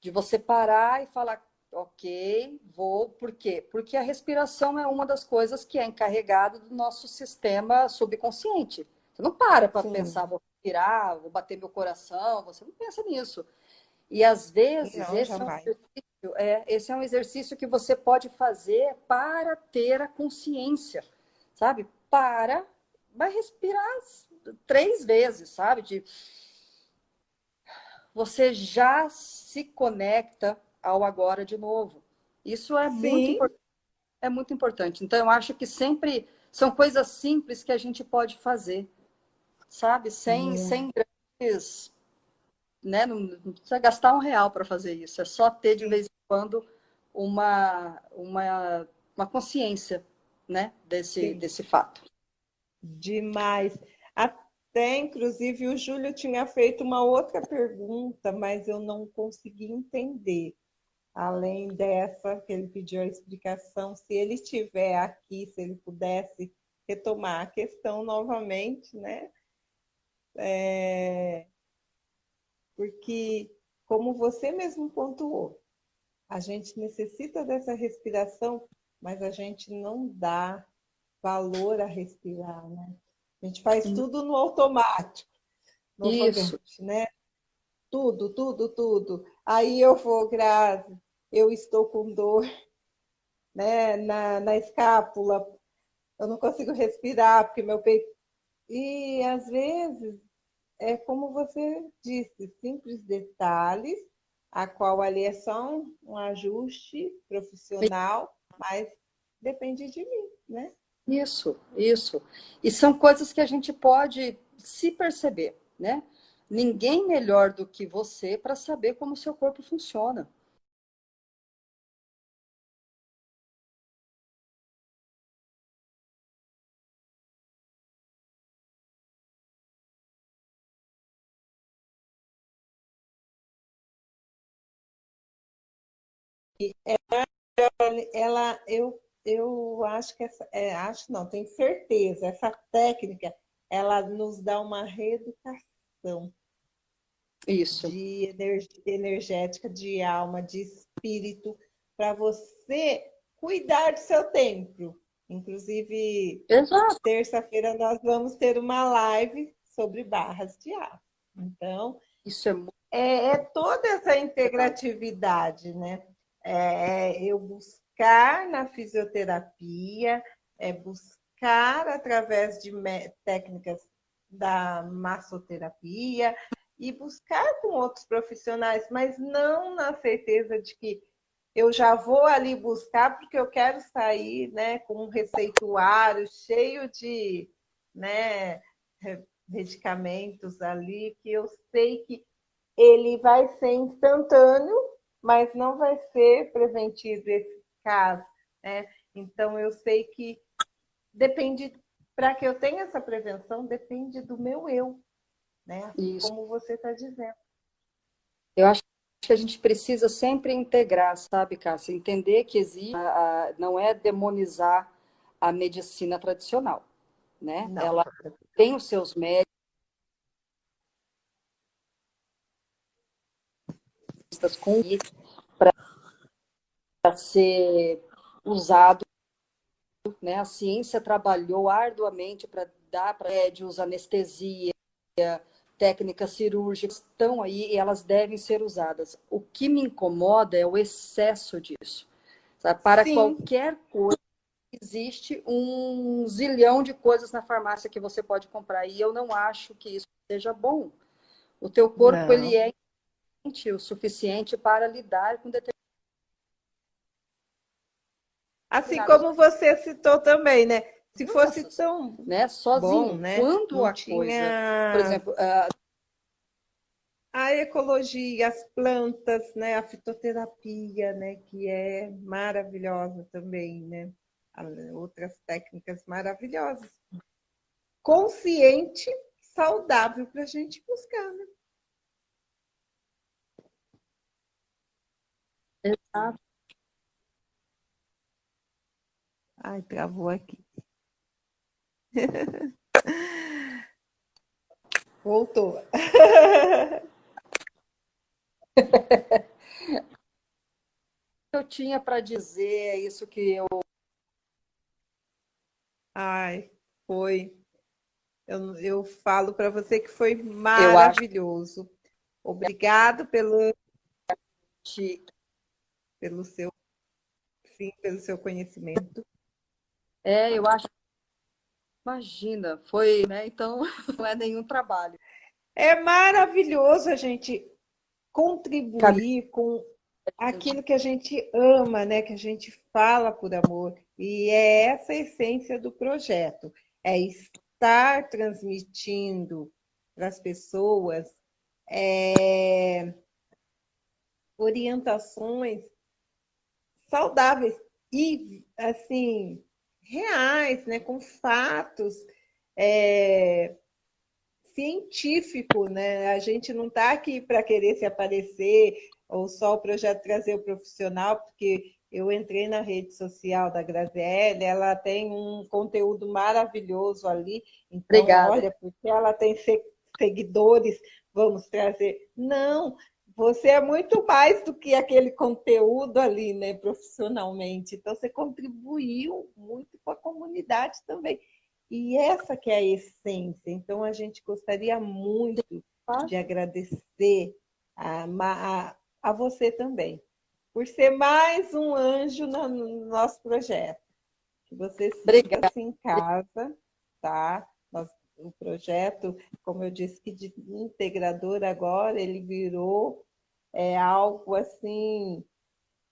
De você parar e falar, ok, vou, por quê? Porque a respiração é uma das coisas que é encarregada do nosso sistema subconsciente. Você não para para pensar, vou respirar, vou bater meu coração, você não pensa nisso. E às vezes não, esse, é um é, esse é um exercício que você pode fazer para ter a consciência, sabe? Para, vai respirar três vezes, sabe? De, você já se conecta ao agora de novo. Isso é muito, é muito importante. Então, eu acho que sempre são coisas simples que a gente pode fazer, sabe? Sem, é. sem grandes né? Não, não precisa gastar um real para fazer isso. É só ter de vez em quando uma, uma, uma consciência, né? Desse, desse fato. Demais. Até, inclusive, o Júlio tinha feito uma outra pergunta, mas eu não consegui entender. Além dessa, que ele pediu a explicação, se ele estiver aqui, se ele pudesse retomar a questão novamente, né? É, porque, como você mesmo pontuou, a gente necessita dessa respiração, mas a gente não dá valor a respirar, né? A gente faz Sim. tudo no automático. Isso. Né? Tudo, tudo, tudo. Aí eu vou, Grazi, eu estou com dor né, na, na escápula, eu não consigo respirar porque meu peito. E às vezes é como você disse, simples detalhes, a qual ali é só um, um ajuste profissional, mas depende de mim, né? Isso, isso. E são coisas que a gente pode se perceber, né? Ninguém melhor do que você para saber como o seu corpo funciona. Ela, ela eu, eu acho que essa, é, acho não, tenho certeza, essa técnica ela nos dá uma reeducação. Isso. De energética, de alma, de espírito, para você cuidar do seu templo. Inclusive, terça-feira nós vamos ter uma live sobre barras de ar. Então, isso é, é, é toda essa integratividade, né? É eu buscar na fisioterapia, é buscar através de técnicas da massoterapia e buscar com outros profissionais, mas não na certeza de que eu já vou ali buscar porque eu quero sair né, com um receituário cheio de né, medicamentos ali, que eu sei que ele vai ser instantâneo mas não vai ser preventivo esse caso. Né? Então, eu sei que depende, para que eu tenha essa prevenção, depende do meu eu, né? Isso. como você está dizendo. Eu acho que a gente precisa sempre integrar, sabe, Cássia? Entender que existe, a, a, não é demonizar a medicina tradicional, né? Não, Ela tem os seus médicos, com para ser usado. Né? A ciência trabalhou arduamente para dar para médios anestesia, técnicas cirúrgicas estão aí e elas devem ser usadas. O que me incomoda é o excesso disso. Sabe? Para Sim. qualquer coisa, existe um zilhão de coisas na farmácia que você pode comprar e eu não acho que isso seja bom. O teu corpo não. ele é o suficiente para lidar com determinados Assim como você citou também, né? Se Nossa, fosse tão né? sozinho, bom, né? quando Não a tinha... coisa, por exemplo, uh... a ecologia, as plantas, né? A fitoterapia, né? Que é maravilhosa também, né? Outras técnicas maravilhosas. Consciente, saudável para a gente buscar, né? Ai, travou aqui. Voltou. eu tinha para dizer é isso que eu. Ai, foi. Eu, eu falo para você que foi maravilhoso. Obrigado pelo, pelo seu, sim, pelo seu conhecimento. É, eu acho. Imagina, foi, né? Então não é nenhum trabalho. É maravilhoso a gente contribuir com aquilo que a gente ama, né? Que a gente fala por amor. E é essa a essência do projeto. É estar transmitindo para as pessoas é, orientações saudáveis e assim reais, né, com fatos é, científico, né? A gente não está aqui para querer se aparecer ou só o projeto trazer o profissional, porque eu entrei na rede social da Graziele, ela tem um conteúdo maravilhoso ali. Então, Obrigada. olha, porque ela tem seguidores, vamos trazer. Não, você é muito mais do que aquele conteúdo ali, né, profissionalmente. Então, você contribuiu muito com a comunidade também. E essa que é a essência. Então, a gente gostaria muito de agradecer a, a, a você também, por ser mais um anjo no, no nosso projeto. Que você sinta-se em casa, tá? Nós, o projeto, como eu disse, que de integrador agora, ele virou é, algo assim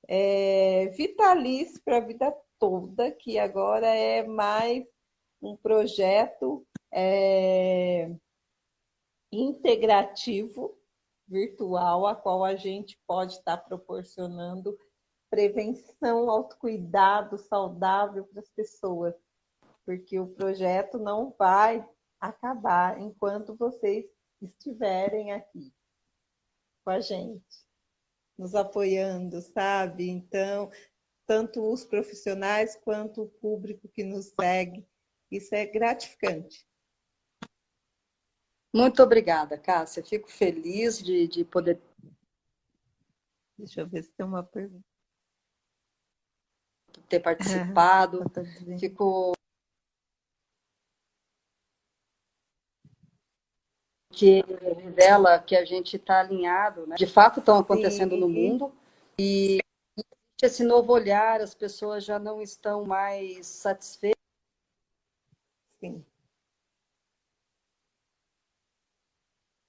é, vitalício para a vida toda, que agora é mais um projeto é, integrativo virtual, a qual a gente pode estar proporcionando prevenção, autocuidado saudável para as pessoas, porque o projeto não vai acabar enquanto vocês estiverem aqui com a gente, nos apoiando, sabe? Então, tanto os profissionais quanto o público que nos segue, isso é gratificante. Muito obrigada, Cássia. Fico feliz de, de poder. Deixa eu ver se tem uma pergunta. Ter participado. Fico. Que revela que a gente está alinhado, né? De fato, estão acontecendo Sim. no mundo. E esse novo olhar, as pessoas já não estão mais satisfeitas. Sim.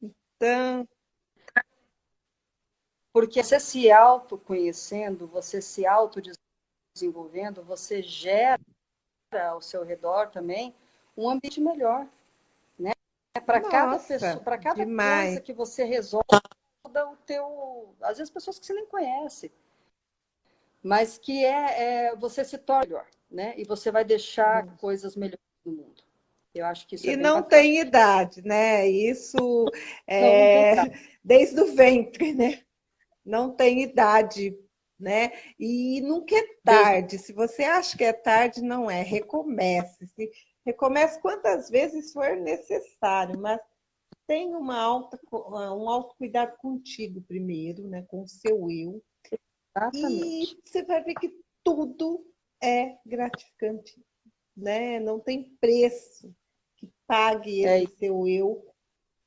Então, porque você se autoconhecendo, você se autodesenvolvendo, você gera ao seu redor também um ambiente melhor? Para cada pessoa, para cada demais. coisa que você resolve, o teu, às vezes pessoas que você nem conhece, mas que é, é você se torna melhor, né? E você vai deixar uhum. coisas melhores no mundo. Eu acho que isso e é não bacana. tem idade, né? Isso é não, não desde o ventre, né? Não tem idade, né? E nunca é tarde. Se você acha que é tarde, não é. Recomece. Se recomece quantas vezes for necessário, mas tem uma alta, um autocuidado contigo primeiro, né? Com o seu eu. Exatamente. E você vai ver que tudo é gratificante, né? Não tem preço pague é. esse é. seu eu,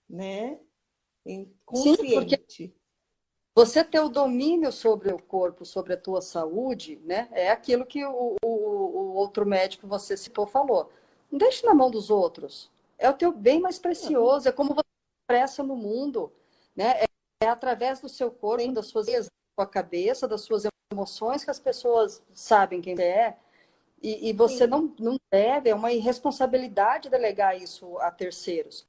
né? Consciente. Sim, porque você ter o domínio sobre o corpo, sobre a tua saúde, né? É aquilo que o, o, o outro médico você citou falou. Não deixe na mão dos outros. É o teu bem mais precioso, é como você expressa no mundo, né? É, é através do seu corpo, das suas da sua cabeça, das suas emoções que as pessoas sabem quem é. E, e você não, não deve, é uma irresponsabilidade delegar isso a terceiros.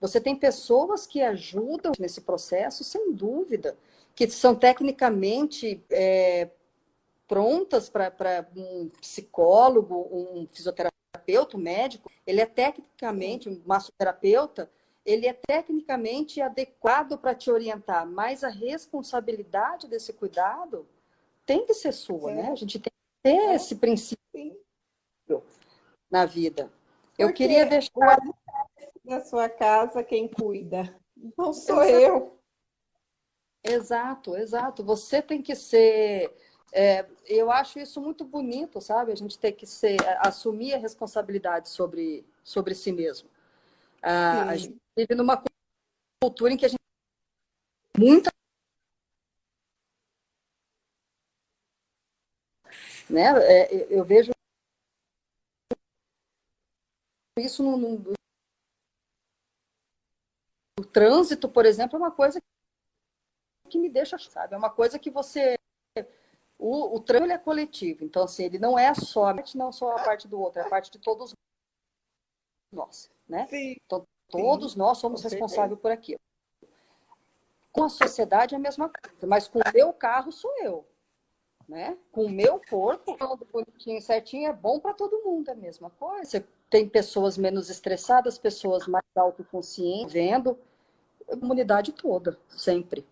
Você tem pessoas que ajudam nesse processo, sem dúvida, que são tecnicamente é, prontas para um psicólogo, um fisioterapeuta, um médico. Ele é tecnicamente, um massoterapeuta, ele é tecnicamente adequado para te orientar, mas a responsabilidade desse cuidado tem que ser sua, É. né? A gente tem que ter esse princípio Sim. na vida. Eu Porque queria o deixar. da sua casa, quem cuida? Não sou Exato. eu. Exato, exato. Você tem que ser. É, eu acho isso muito bonito, sabe? A gente tem que ser, assumir a responsabilidade sobre, sobre si mesmo. Ah, a gente vive numa cultura em que a gente muita né? É, eu vejo isso no, no- no trânsito, por exemplo, é uma coisa que me deixa, sabe? É uma coisa que você o, o é coletivo, então assim, ele não é só a parte, não só a parte do outro, é a parte de todos nós, né? Sim. Todos nós somos responsáveis por aquilo. Com a sociedade é a mesma coisa, mas com o meu carro sou eu. Né? Com o meu corpo, todo bonitinho, certinho, é bom para todo mundo, é a mesma coisa. Tem pessoas menos estressadas, pessoas mais autoconscientes, vendo, a comunidade toda, sempre.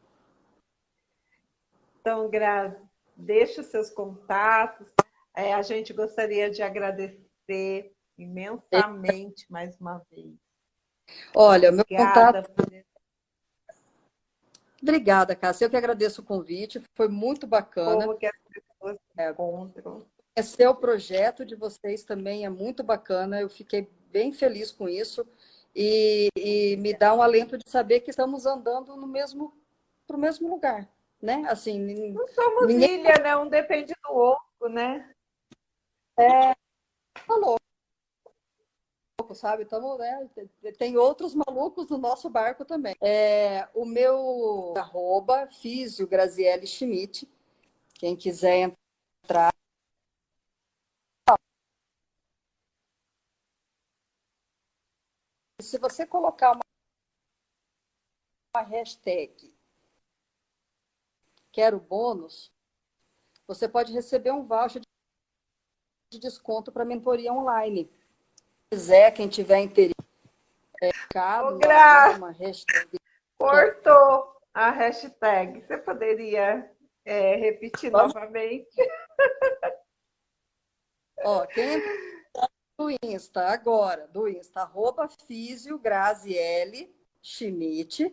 Então, Grazi, deixe os seus contatos. É, a gente gostaria de agradecer imensamente mais uma vez. Olha, meu contato. Obrigada por Obrigada, Cássia. Eu que agradeço o convite, foi muito bacana. como que as pessoas se É. encontram. Conhecer o projeto de vocês também é muito bacana. Eu fiquei bem feliz com isso e, e me dá um alento de saber que estamos andando no mesmo para o mesmo lugar, né? Assim, Não somos Ninguém- ilha, né? Um depende do outro, né? tá louco, sabe? Tamo, né? Tem outros malucos no nosso barco também. É, o meu arroba, Físio Graziele Schmidt. Quem quiser entrar. Se você colocar uma, uma hashtag quero bônus, você pode receber um voucher de desconto para mentoria online. Se quiser, quem tiver interesse, é, Ô, Gra- uma hashtag. Cortou a hashtag. Você poderia é, repetir Vamos? novamente? Ó, quem entra do Insta agora, do Insta, arroba Físio Graziele Schmidt,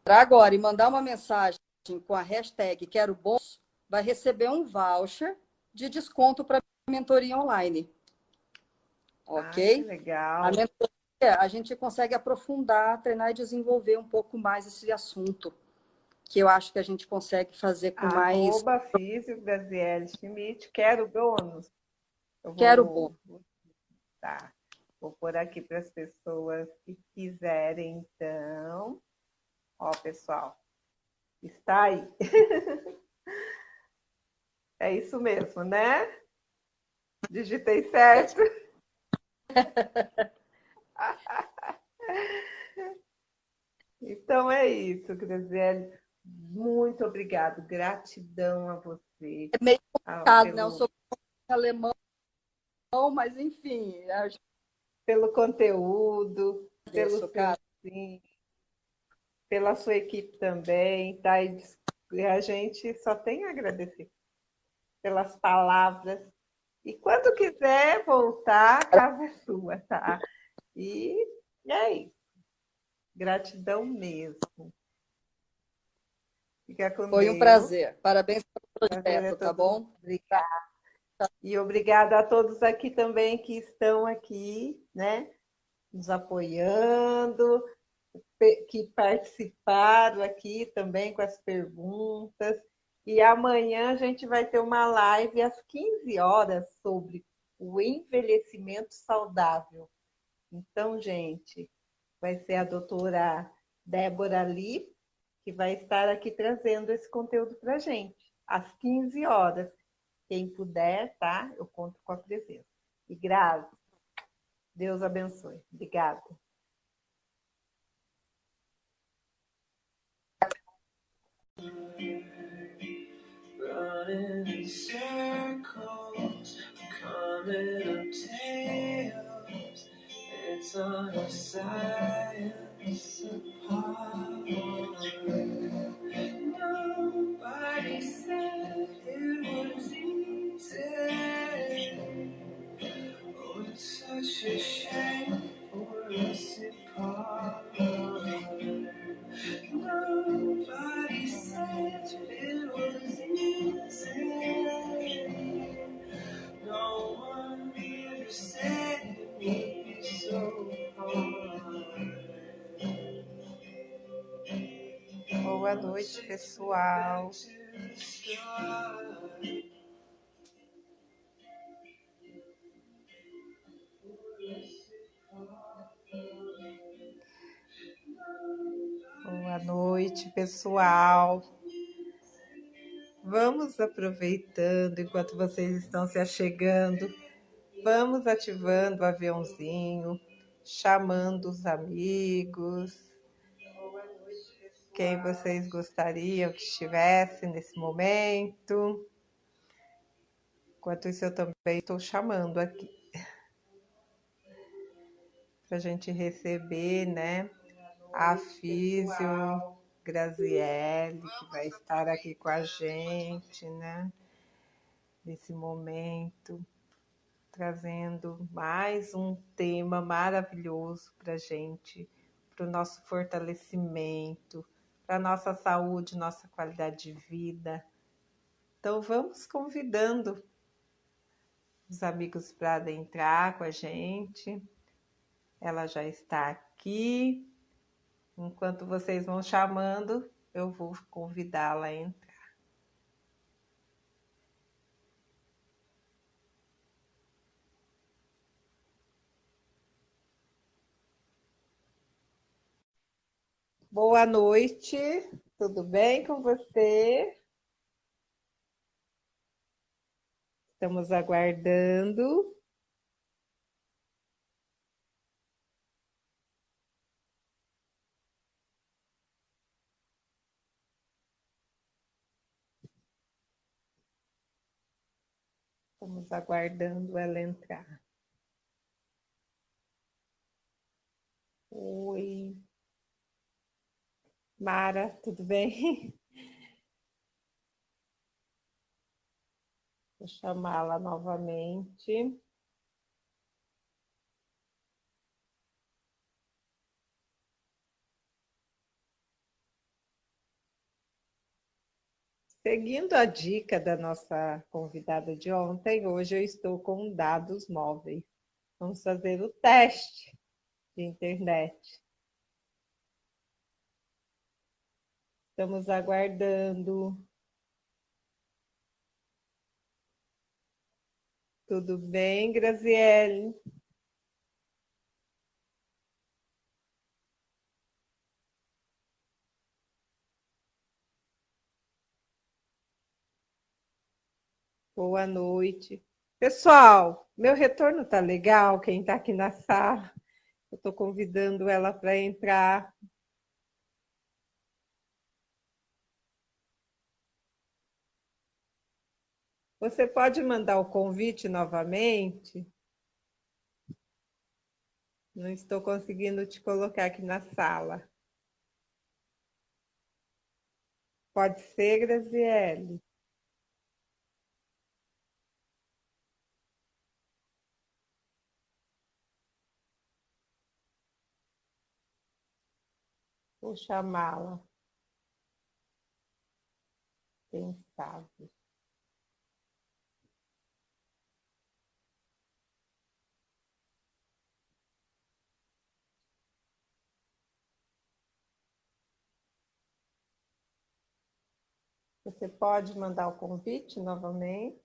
entrar agora e mandar uma mensagem com a hashtag quero bônus, vai receber um voucher de desconto para mentoria online. Ah, Ok? que legal. A mentoria, a gente consegue aprofundar, treinar e desenvolver um pouco mais esse assunto, que eu acho que a gente consegue fazer com mais. Arroba Físio Graziele Schmidt. Quero bônus? Eu vou- Quero bônus. Tá. Vou pôr aqui para as pessoas que quiserem, então. Ó, pessoal. Está aí. É isso mesmo, né? Digitei certo. Então é isso, Graziele. Muito obrigado. Gratidão a você. É meio complicado, né? Eu pelo- sou alemão, mas enfim, eu pelo conteúdo, pelo sim, pela sua equipe também, tá? E a gente só tem a agradecer pelas palavras. E quando quiser voltar, a casa é sua, tá? E é isso. Gratidão mesmo. Fica com Foi um prazer. Parabéns pelo Prazer é projeto, tá bom? Obrigada. E obrigada a todos aqui também que estão aqui, né? Nos apoiando, que participaram aqui também com as perguntas. E amanhã a gente vai ter uma live às 15 horas sobre o envelhecimento saudável. Então, gente, vai ser a doutora Débora Li, que vai estar aqui trazendo esse conteúdo para gente, às 15 horas. Quem puder, tá? Eu conto com a presença. E Grazi, Deus abençoe. Obrigada. said. Pessoal. Boa noite, pessoal. Vamos aproveitando enquanto vocês estão se achegando, vamos ativando o aviãozinho, chamando os amigos, quem vocês gostariam que estivesse nesse momento. Enquanto isso, eu também estou chamando aqui para a gente receber, né? A Físio Graziele, que vai estar aqui com a gente, né? Nesse momento, trazendo mais um tema maravilhoso para a gente, para o nosso fortalecimento, para nossa saúde, nossa qualidade de vida. Então, vamos convidando os amigos para adentrar com a gente. Ela já está aqui. Enquanto vocês vão chamando, eu vou convidá-la a entrar. Boa noite, tudo bem com você? Estamos aguardando. Estamos aguardando ela entrar. Oi. Mara, tudo bem? Vou chamá-la novamente. Seguindo a dica da nossa convidada de ontem, hoje eu estou com dados móveis. Vamos fazer o teste de internet. Estamos aguardando. Tudo bem, Graziele? Boa noite. Pessoal, meu retorno tá legal? Quem está aqui na sala? Eu estou convidando ela para entrar. Você pode mandar o convite novamente? Não estou conseguindo te colocar aqui na sala. Pode ser, Graziele? Vou chamá-la. Quem sabe? Você pode mandar o convite novamente?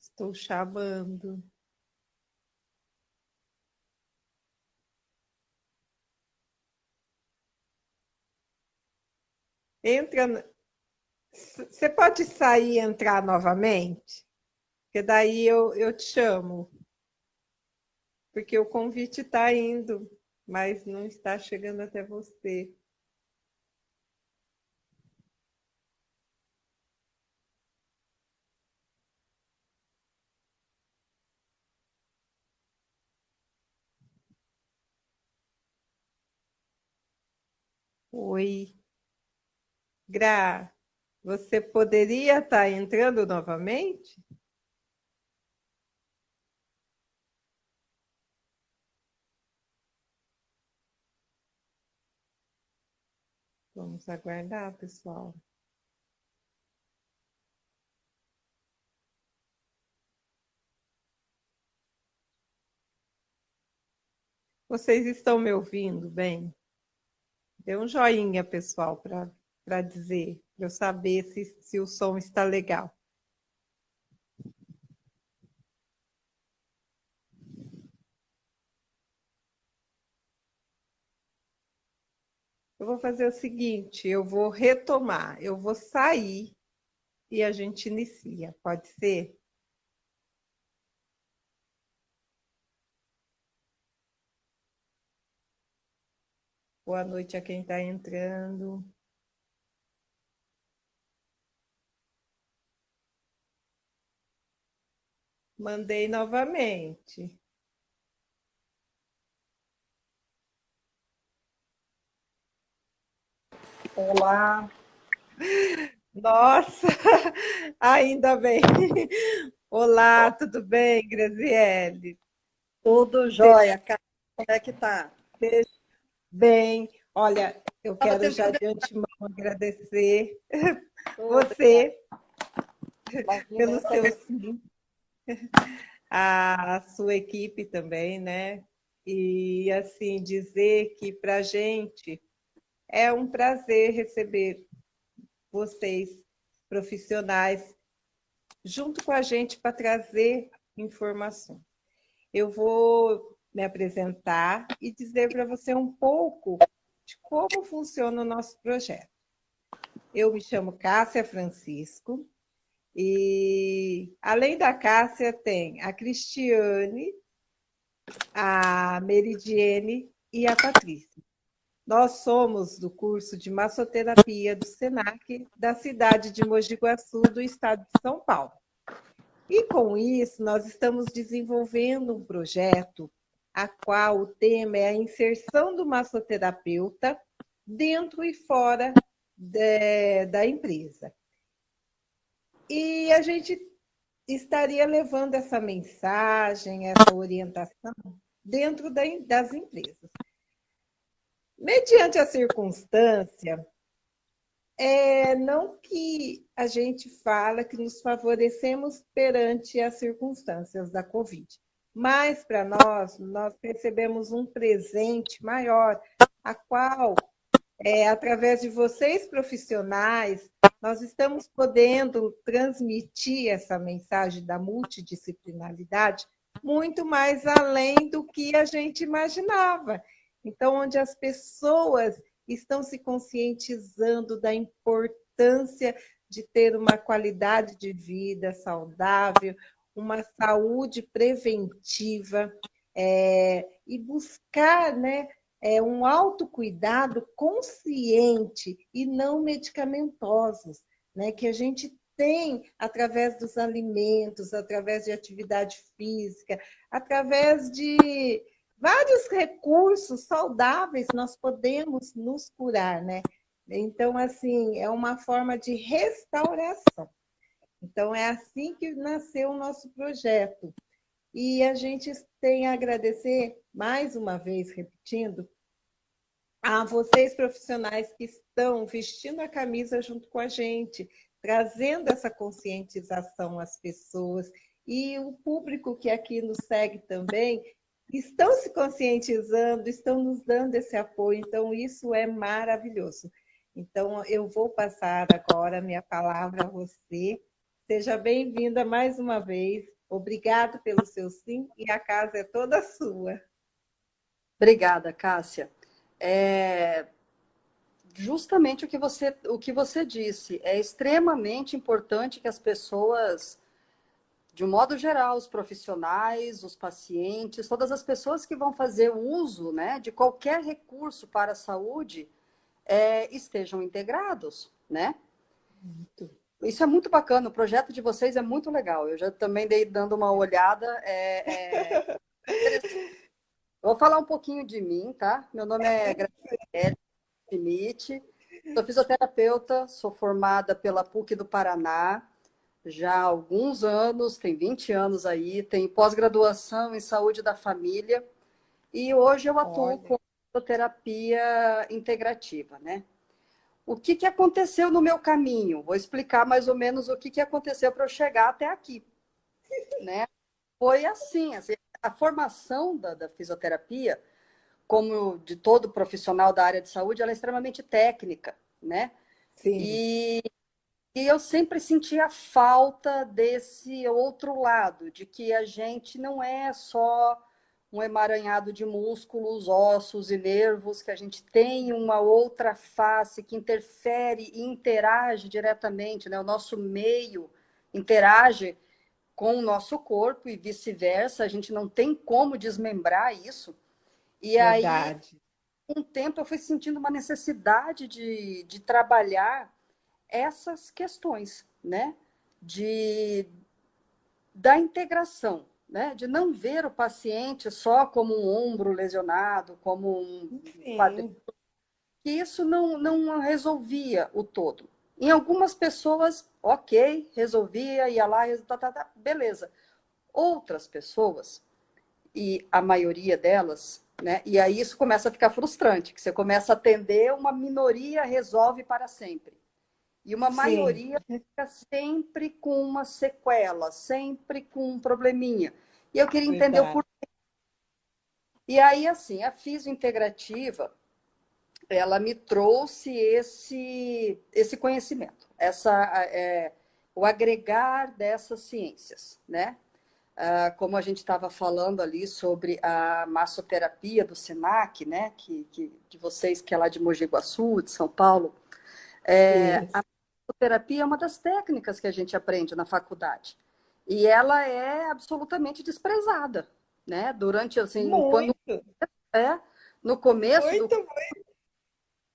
Estou chamando. Entra. Você pode sair e entrar novamente? Porque daí eu, eu te chamo. Porque o convite está indo, mas não está chegando até você. Oi. Gra, você poderia estar entrando novamente? Vamos aguardar, pessoal. Vocês estão me ouvindo bem? Dê um joinha, pessoal, para dizer, para eu saber se, se o som está legal. Eu vou fazer o seguinte, eu vou retomar, eu vou sair e a gente inicia, pode ser? Boa noite a quem está entrando. Mandei novamente. Olá. Nossa, ainda bem. Olá, tudo bem, Graziele? Tudo jóia, Como é que tá? Bem, olha, eu quero já de antemão agradecer você pelo seu sim, a sua equipe também, né? E assim dizer que para a gente é um prazer receber vocês, profissionais, junto com a gente para trazer informações. Eu vou me apresentar e dizer para você um pouco de como funciona o nosso projeto. Eu me chamo Cássia Francisco e, além da Cássia, tem a Cristiane, a Meridiene e a Patrícia. Nós somos do curso de massoterapia do SENAC, da cidade de Mogi Guaçu, do estado de São Paulo. E com isso, nós estamos desenvolvendo um projeto a qual o tema é a inserção do massoterapeuta dentro e fora de, da empresa. E a gente estaria levando essa mensagem, essa orientação dentro das empresas. Mediante a circunstância, é, não que a gente fala que nos favorecemos perante as circunstâncias da Covid, mas para nós, nós recebemos um presente maior, a qual, é, através de vocês profissionais, nós estamos podendo transmitir essa mensagem da multidisciplinaridade muito mais além do que a gente imaginava. Então, onde as pessoas estão se conscientizando da importância de ter uma qualidade de vida saudável, uma saúde preventiva é, e buscar né, é, um autocuidado consciente e não medicamentosos, né, que a gente tem através dos alimentos, através de atividade física, através de vários recursos saudáveis nós podemos nos curar, né? Então, assim, é uma forma de restauração. Então, é assim que nasceu o nosso projeto. E a gente tem a agradecer, mais uma vez, repetindo, a vocês profissionais que estão vestindo a camisa junto com a gente, trazendo essa conscientização às pessoas e o público que aqui nos segue também estão se conscientizando, estão nos dando esse apoio, então isso é maravilhoso. Então, eu vou passar agora a minha palavra a você. Seja bem-vinda mais uma vez. Obrigado pelo seu sim e a casa é toda sua. Obrigada, Cássia. É justamente o que você o que você disse. É extremamente importante que as pessoas de um modo geral, os profissionais, os pacientes, todas as pessoas que vão fazer uso né, de qualquer recurso para a saúde é, estejam integrados, né? Muito. Isso é muito bacana, o projeto de vocês é muito legal. Eu já também dei dando uma olhada. É, é... Vou falar um pouquinho de mim, tá? Meu nome é Graciela Schmidt, sou fisioterapeuta, sou formada pela PUC do Paraná, já há alguns anos, tem 20 anos aí, tem pós-graduação em saúde da família e hoje eu atuo Olha. com terapia integrativa, né? o que, que aconteceu no meu caminho. Vou explicar mais ou menos o que, que aconteceu para eu chegar até aqui. Né? Foi assim, assim a formação da, da, fisioterapia, como de todo profissional da área de saúde, ela é extremamente técnica, né? Sim. E, e eu sempre sentia falta desse outro lado, de que a gente não é só um emaranhado de músculos, ossos e nervos, que a gente tem uma outra face que interfere e interage diretamente, né? O nosso meio interage com o nosso corpo e vice-versa, a gente não tem como desmembrar isso. E Verdade. aí, com um tempo, eu fui sentindo uma necessidade de, de trabalhar essas questões, né? De, da integração, né? De não ver o paciente só como um ombro lesionado, como um quadril. Que isso não, não resolvia o todo. Em algumas pessoas, ok, resolvia, ia lá, tá, tá, tá, beleza. Outras pessoas, e a maioria delas, né? E aí isso começa a ficar frustrante, que você começa a atender, uma minoria resolve para sempre. E uma Sim. maioria fica sempre com uma sequela, sempre com um probleminha. E eu queria entender Verdade. o porquê. E aí, assim, a fisiointegrativa, ela me trouxe esse, esse conhecimento, essa, é, o agregar dessas ciências, né? Ah, como a gente estava falando ali sobre a massoterapia do SENAC, né? Que, que, de vocês que é lá de Mogi Guaçu, de São Paulo. É, a massoterapia é uma das técnicas que a gente aprende na faculdade. E ela é absolutamente desprezada, né? Durante assim, muito. quando é no começo muito, do muito.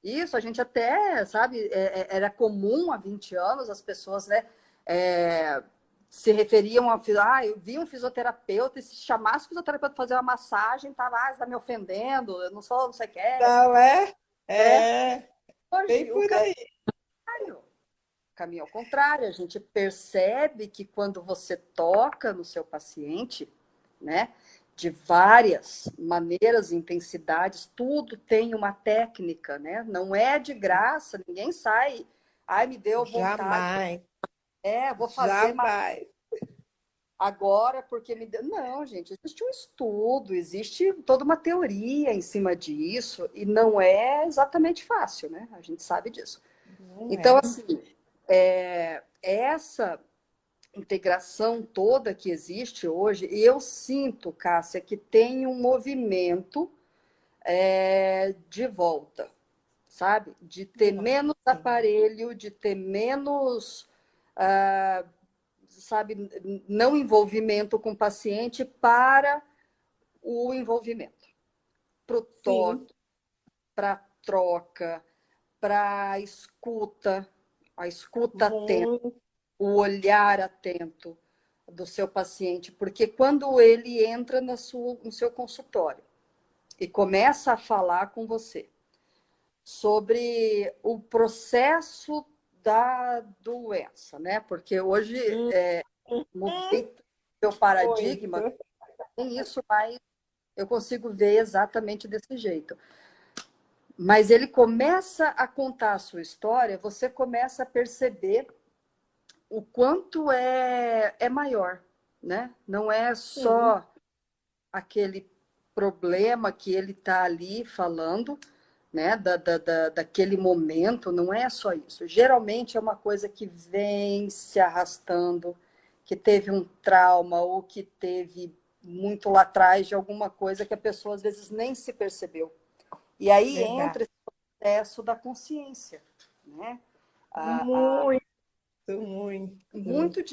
Isso a gente até sabe é, é, era comum há 20 anos as pessoas, né? É, se referiam a ah, eu vi um fisioterapeuta e se chamasse o fisioterapeuta fazer uma massagem, tava, ah, está me ofendendo, eu não sou, não sei o que. Não é? É. é. Hoje, Bem por aí caminho ao contrário, a gente percebe que quando você toca no seu paciente, né, de várias maneiras e intensidades, tudo tem uma técnica, né? Não é de graça, ninguém sai, ai, me deu vontade. Jamais. É, vou fazer Jamais. agora porque me deu. Não, gente, existe um estudo, existe toda uma teoria em cima disso e não é exatamente fácil, né? A gente sabe disso. Não então, é. assim, é, essa integração toda que existe hoje, eu sinto, Cássia, que tem um movimento é, de volta, sabe? De ter menos aparelho, de ter menos, ah, sabe, não envolvimento com o paciente para o envolvimento, para o toque, para troca, para a escuta, a escuta atenta, o olhar atento do seu paciente, porque quando ele entra na sua, no seu consultório e começa a falar com você sobre o processo da doença, né? Porque hoje é, mudei meu paradigma, tem isso, mas eu consigo ver exatamente desse jeito. Mas ele começa a contar a sua história, você começa a perceber o quanto é, é maior, né? Não é só Sim. aquele problema que ele está ali falando, né? Da, da, da, daquele momento, não é só isso. Geralmente é uma coisa que vem se arrastando, que teve um trauma ou que teve muito lá atrás de alguma coisa que a pessoa às vezes nem se percebeu. E aí Verdade. entra esse processo da consciência, né? muito, a... muito. Muito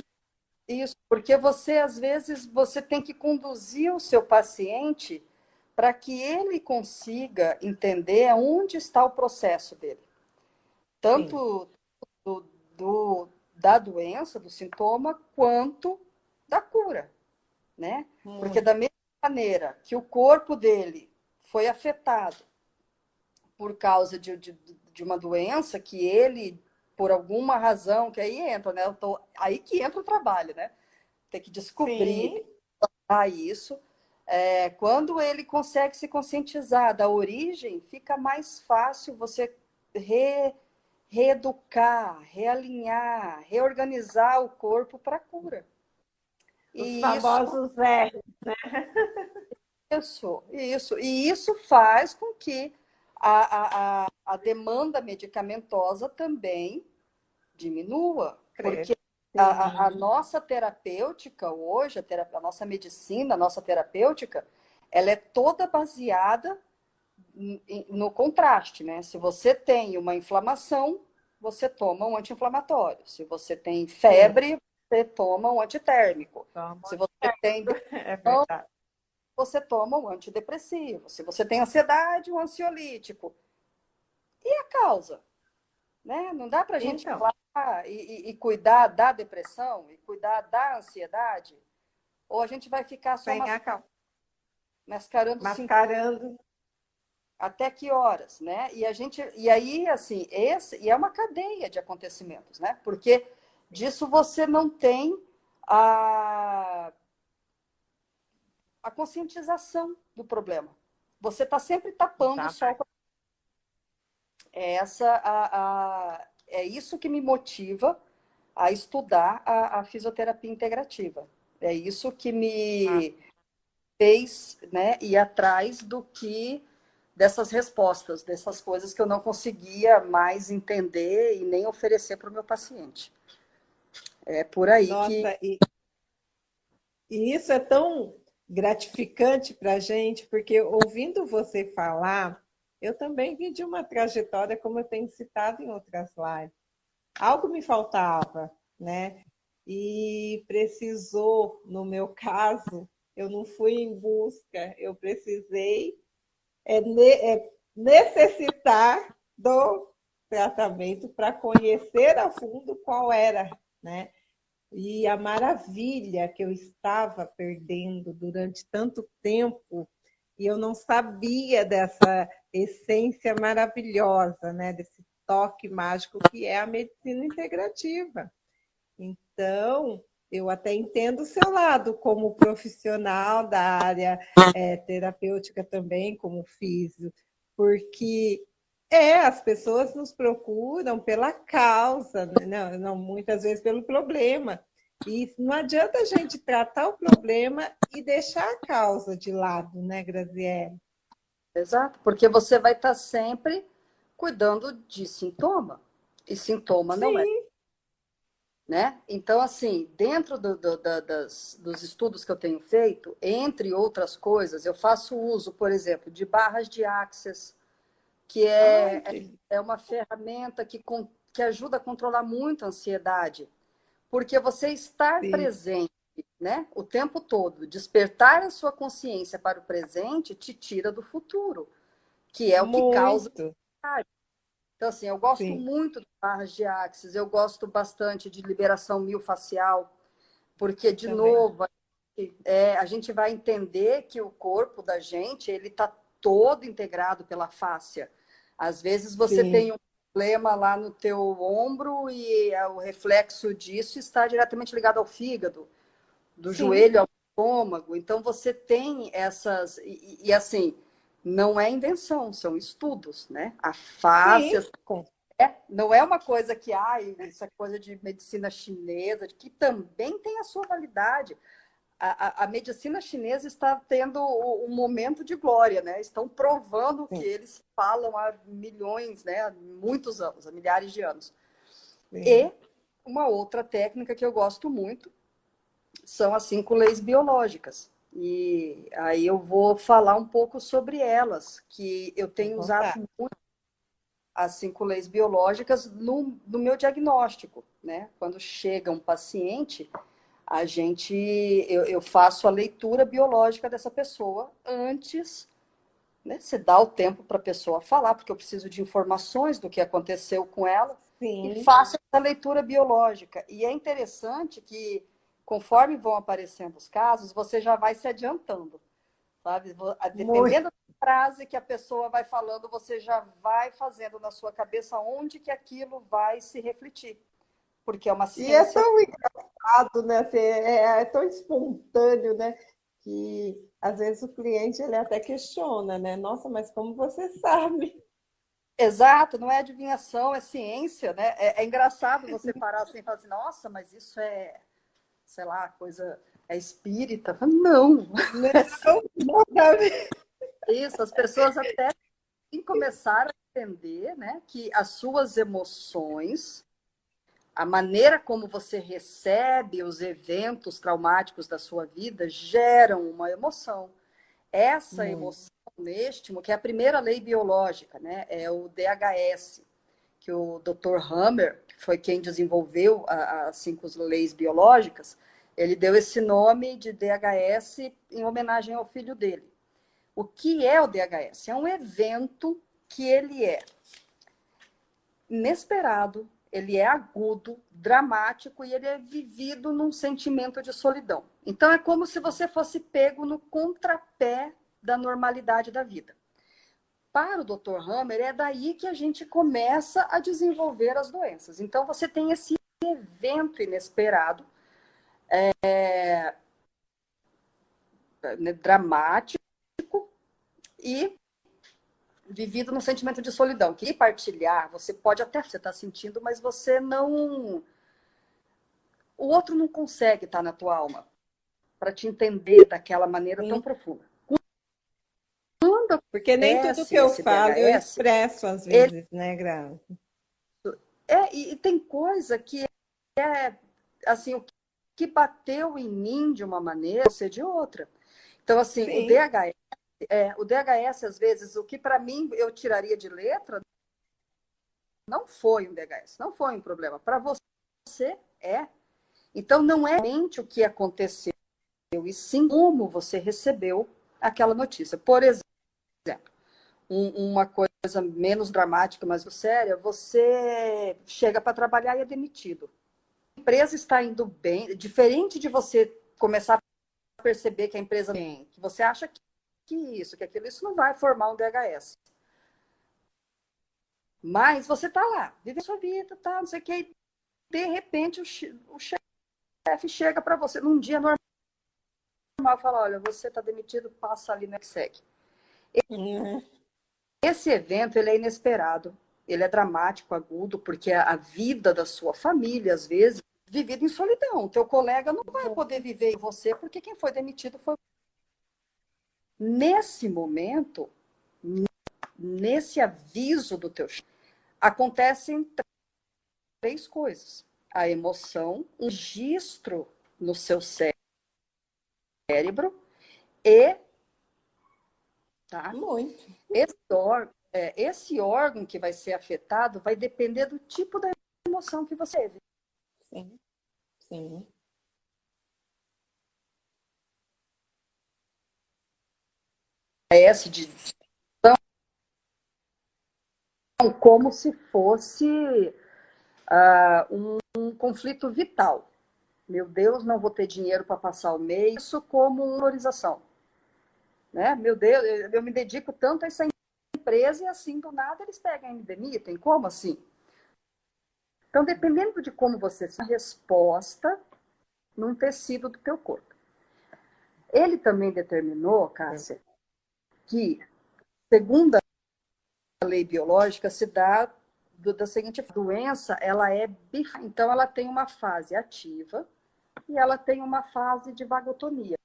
isso, porque você, às vezes, você tem que conduzir o seu paciente para que ele consiga entender onde está o processo dele. Tanto do, do, da doença, do sintoma, quanto da cura, né? Porque da mesma maneira que o corpo dele foi afetado por causa de, de, de uma doença que ele, por alguma razão, que aí entra, né? Tô, aí que entra o trabalho, né? Tem que descobrir isso. É, quando ele consegue se conscientizar da origem, fica mais fácil você re, reeducar, realinhar, reorganizar o corpo para a cura. Os e famosos isso, né? Isso, isso. E isso faz com que a, a, a demanda medicamentosa também diminua. Porque a, a, nossa terapêutica hoje, a, terapia, a nossa medicina, a nossa terapêutica, ela é toda baseada no contraste, né? Se você tem uma inflamação, você toma um anti-inflamatório. Se você tem febre, Sim. você toma um antitérmico. Toma Se você tem é você toma um antidepressivo. Se você tem ansiedade, um ansiolítico. E a causa? Né? Não dá para a gente então. falar e, e, cuidar da depressão e cuidar da ansiedade? Ou a gente vai ficar só mas... mascarando, mascarando até que horas, né? E a gente e aí assim, esse e é uma cadeia de acontecimentos, né? Porque disso você não tem a a conscientização do problema. Você está sempre tapando o sol. É essa a, a, é isso que me motiva a estudar a, a fisioterapia integrativa. É isso que me ah. fez, né, ir atrás do que dessas respostas, dessas coisas que eu não conseguia mais entender e nem oferecer para o meu paciente. É por aí Nossa, que. E, e isso é tão gratificante para a gente, porque ouvindo você falar, eu também vim de uma trajetória, como eu tenho citado em outras lives. Algo me faltava, né? E precisou, no meu caso, eu não fui em busca, eu precisei é, é necessitar do tratamento para conhecer a fundo qual era, né? E a maravilha que eu estava perdendo durante tanto tempo e eu não sabia dessa essência maravilhosa, né? Desse toque mágico que é a medicina integrativa. Então, eu até entendo o seu lado como profissional da área é, terapêutica também, como físico, porque é, as pessoas nos procuram pela causa, né? não, não muitas vezes pelo problema. E não adianta a gente tratar o problema e deixar a causa de lado, né, Graziele? Exato, porque você vai estar sempre cuidando de sintoma. E sintoma Sim. não é né? Então, assim, dentro do, do, da, das, dos estudos que eu tenho feito, entre outras coisas, eu faço uso, por exemplo, de barras de Access, que é, é, é uma ferramenta que, que ajuda a controlar muito a ansiedade, porque você estar Sim. presente né, o tempo todo, despertar a sua consciência para o presente, te tira do futuro, que é o muito. que causa ansiedade. Então, assim, eu gosto Sim. muito de barras de axis, eu gosto bastante de liberação miofascial, porque, de Também. novo, é, a gente vai entender que o corpo da gente, ele está todo integrado pela fáscia. Às vezes você Sim. tem um problema lá no teu ombro e é, o reflexo disso está diretamente ligado ao fígado, do Sim. joelho ao estômago. Então, você tem essas... e, e assim não é invenção, são estudos, né? A face é, não é uma coisa que, ah, isso é coisa de medicina chinesa, que também tem a sua validade. A, a, medicina chinesa está tendo um momento de glória, né? Estão provando o que eles falam há milhões, né? Há muitos anos, há milhares de anos. Sim. E uma outra técnica que eu gosto muito são as cinco leis biológicas. E aí eu vou falar um pouco sobre elas, que eu tenho usado muito as cinco leis biológicas no, no meu diagnóstico, né? Quando chega um paciente, a gente eu, eu faço a leitura biológica dessa pessoa antes, né? Você dá o tempo para a pessoa falar, porque eu preciso de informações do que aconteceu com ela. Sim. E faço essa leitura biológica. E é interessante que conforme vão aparecendo os casos, você já vai se adiantando, sabe? Dependendo Muito. da frase que a pessoa vai falando, você já vai fazendo na sua cabeça onde que aquilo vai se refletir. Porque é uma ciência... E é tão engraçado, né? Assim, é, é tão espontâneo, né? Que às vezes o cliente ele até questiona, né? Nossa, mas como você sabe? Exato, não é adivinhação, é ciência, né? É, é engraçado você parar assim e falar assim, nossa, mas isso é, sei lá, coisa é espírita. Não. Não, não Isso, as pessoas até começaram a entender né, que as suas emoções, a maneira como você recebe os eventos traumáticos da sua vida geram uma emoção. Essa hum. emoção neste, que é a primeira lei biológica, né, é o DHS, que o Dr. Hammer, que foi quem desenvolveu as cinco leis biológicas, ele deu esse nome de DHS em homenagem ao filho dele. O que é o DHS? É um evento que ele é inesperado, ele é agudo, dramático e ele é vivido num sentimento de solidão. Então é como se você fosse pego no contrapé da normalidade da vida. Para o Dr. Hammer, é daí que a gente começa a desenvolver as doenças. Então você tem esse evento inesperado é, né, dramático e vivido num sentimento de solidão. Que partilhar, você pode até você estar tá sentindo, mas você não. O outro não consegue estar tá na tua alma para te entender daquela maneira Sim. tão profunda. Quando Porque nem tudo que eu falo DHS, eu expresso às vezes, ele... né, Gra? É, e, e tem coisa que é assim, o que bateu em mim de uma maneira, você de outra. Então, assim, Sim. o DHS, é, o DHS, às vezes, o que para mim eu tiraria de letra, não foi um DHS, não foi um problema. Para você, é. Então, não é mente o que aconteceu, e sim como você recebeu aquela notícia. Por exemplo, um, uma coisa menos dramática, mas séria, você chega para trabalhar e é demitido empresa está indo bem, diferente de você começar a perceber que a empresa tem, que você acha que, que isso, que aquilo, isso não vai formar um DHS. Mas você está lá, vive a sua vida, tá, não sei o que, de repente o, chefe chega para você num dia normal e fala, olha, você está demitido, passa ali no EXEC. Esse evento ele é inesperado, ele é dramático, agudo, porque a vida da sua família, às vezes, vivido em solidão. Teu colega não vai poder viver você porque quem foi demitido foi. Nesse momento, nesse aviso do teu acontecem três coisas: a emoção, um registro no seu cérebro e tá? Muito. Esse órgão, é, esse órgão que vai ser afetado vai depender do tipo da emoção que você teve. Sim. Sim. S de como se fosse uh, um, um, conflito vital. Meu Deus, não vou ter dinheiro para passar o mês. Isso como uma valorização. Né? Meu Deus, eu me dedico tanto a essa empresa e assim do nada eles pegam e me demitem. Como assim? Então, dependendo de como você se resposta num tecido do teu corpo. Ele também determinou, Cássia, que, segundo a lei biológica, se dá do, da seguinte doença, ela é então ela tem uma fase ativa e ela tem uma fase de vagotonia.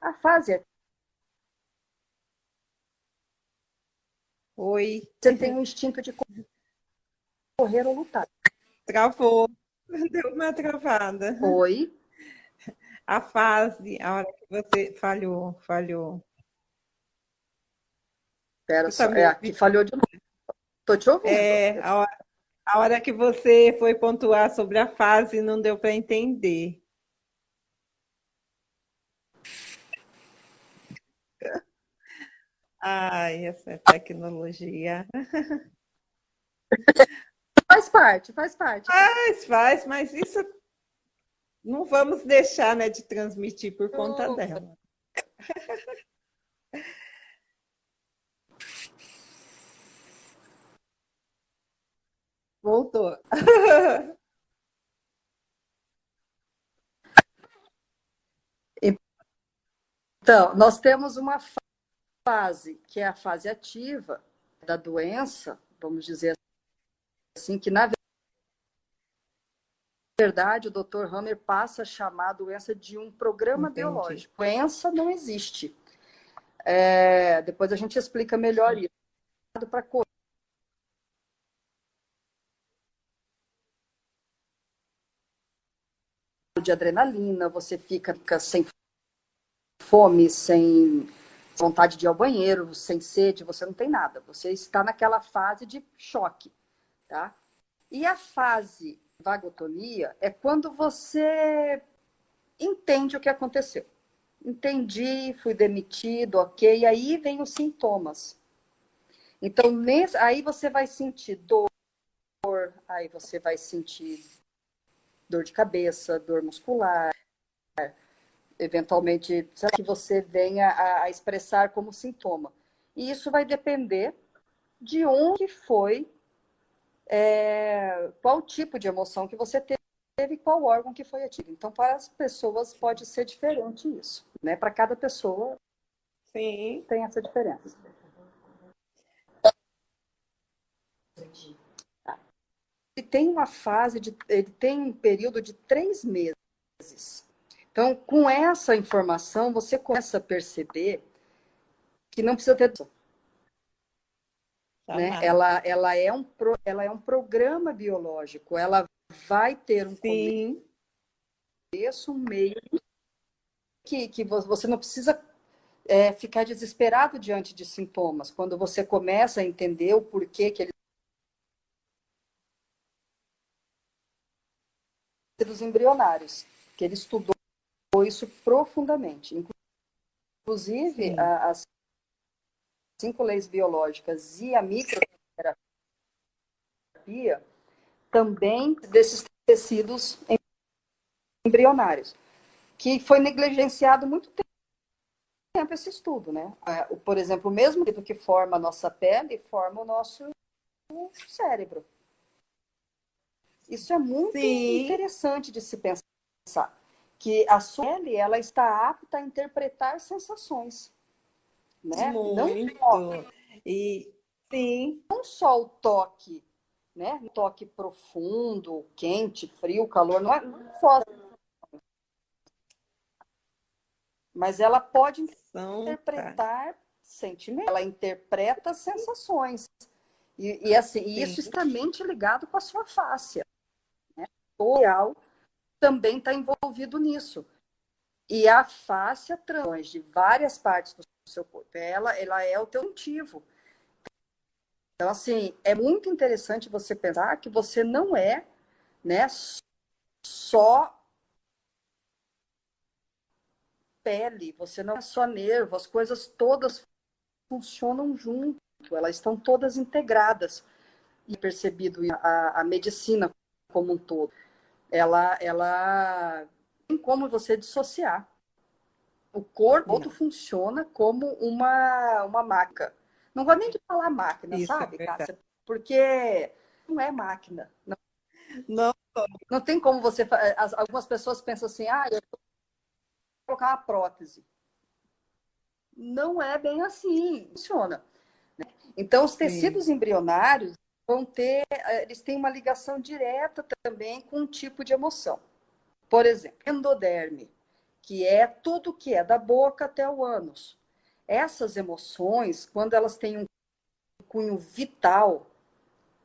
A fase Oi. Você tem um instinto de correr ou lutar. Travou. Deu uma travada. Oi. A fase, a hora que você falhou, falhou. Espera só, é, aqui falhou de novo. Estou te ouvindo. É, a hora, a hora que você foi pontuar sobre a fase não deu para entender. Ai, essa tecnologia. Faz parte, faz parte. Faz, faz, mas isso não vamos deixar né, de transmitir por conta Opa. dela. Voltou. Então, nós temos uma fase, que é a fase ativa da doença, vamos dizer assim, que na verdade o Dr. Hammer passa a chamar a doença de um programa Entendi. biológico. Doença não existe. É, depois a gente explica melhor isso. Para de adrenalina, você fica, fica sem fome, sem vontade de ir ao banheiro, sem sede, você não tem nada. Você está naquela fase de choque, tá? E a fase vagotonia é quando você entende o que aconteceu. Entendi, fui demitido, ok. Aí vem os sintomas. Então, nesse, aí você vai sentir dor, aí você vai sentir dor de cabeça, dor muscular, eventualmente que você venha a, a, expressar como sintoma. E isso vai depender de onde foi, é, qual tipo de emoção que você teve, qual órgão que foi ativo. Então, para as pessoas pode ser diferente isso, né? Para cada pessoa Sim. tem essa diferença. Ele tem uma fase de, ele tem um período de três meses então, com essa informação, você começa a perceber que não precisa ter. Tá né? Ela, ela, é um, ela é um programa biológico, ela vai ter um Sim. começo, um meio, que, que você não precisa é, ficar desesperado diante de sintomas. Quando você começa a entender o porquê que eles. dos embrionários, que ele estudou isso profundamente. Inclusive, a, as cinco leis biológicas e a microterapia também desses tecidos embrionários, que foi negligenciado muito tempo esse estudo, né? Por exemplo, o mesmo que forma a nossa pele forma o nosso cérebro. Isso é muito Sim. interessante de se pensar que a sua pele ela está apta a interpretar sensações, né? Muito. Não, e sim, não só o toque, né? O toque profundo, quente, frio, calor, não é não só. Mas ela pode são, tá. interpretar sentimentos, ela interpreta sensações. E, e assim, e isso extremamente ligado com a sua face. Né? O real também está envolvido nisso. E a face trans de várias partes do seu corpo, ela, ela é o teu motivo. Então, assim, é muito interessante você pensar que você não é né, só pele, você não é só nervo, as coisas todas funcionam junto, elas estão todas integradas. E percebido a, a medicina como um todo ela, ela tem como você dissociar. O corpo todo funciona como uma, uma máquina. Não vou nem de falar máquina, Isso, sabe, é Cássia? Porque não é máquina. Não, não, não tem como você. Algumas pessoas pensam assim, ah, eu vou colocar uma prótese. Não é bem assim, funciona. Então, os tecidos Sim. embrionários, vão ter, eles têm uma ligação direta também com um tipo de emoção. Por exemplo, endoderme, que é tudo que é da boca até o ânus. Essas emoções, quando elas têm um cunho vital,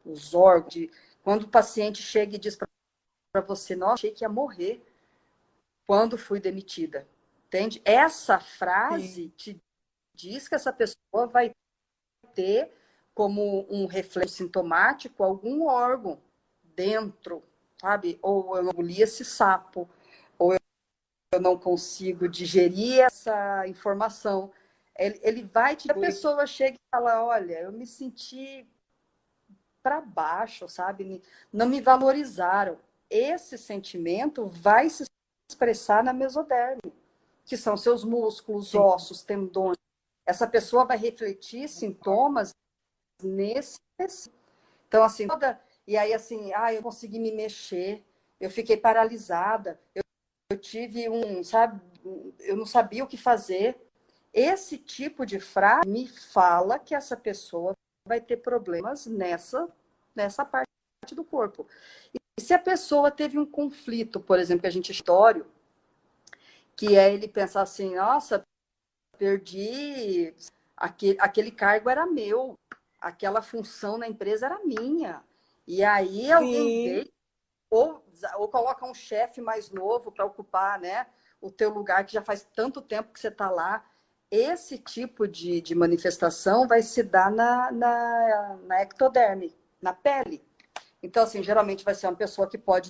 os órgãos, de, quando o paciente chega e diz para você, nossa, achei que ia morrer quando fui demitida. Entende? Essa frase Sim. te diz que essa pessoa vai ter como um reflexo sintomático algum órgão dentro, sabe? Ou eu engoli esse sapo, eu não consigo digerir essa informação. Ele, ele vai te. A pessoa chega e fala: Olha, eu me senti para baixo, sabe? Não me valorizaram. Esse sentimento vai se expressar na mesoderme, que são seus músculos, Sim. ossos, tendões. Essa pessoa vai refletir sintomas nesse então assim toda e aí assim ah eu consegui me mexer eu fiquei paralisada eu, eu tive um sabe eu não sabia o que fazer Esse tipo de frase me fala que essa pessoa vai ter problemas nessa, nessa parte do corpo. E se a pessoa teve um conflito, por exemplo, que a gente história, que é ele pensar assim, nossa, perdi aquele, aquele cargo era meu, aquela função na empresa era minha. E aí alguém veio, ou, ou coloca um chefe mais novo para ocupar né, o teu lugar, que já faz tanto tempo que você está lá. Esse tipo de, de manifestação vai se dar na, na, na ectoderme, na pele. Então, assim, geralmente vai ser uma pessoa que pode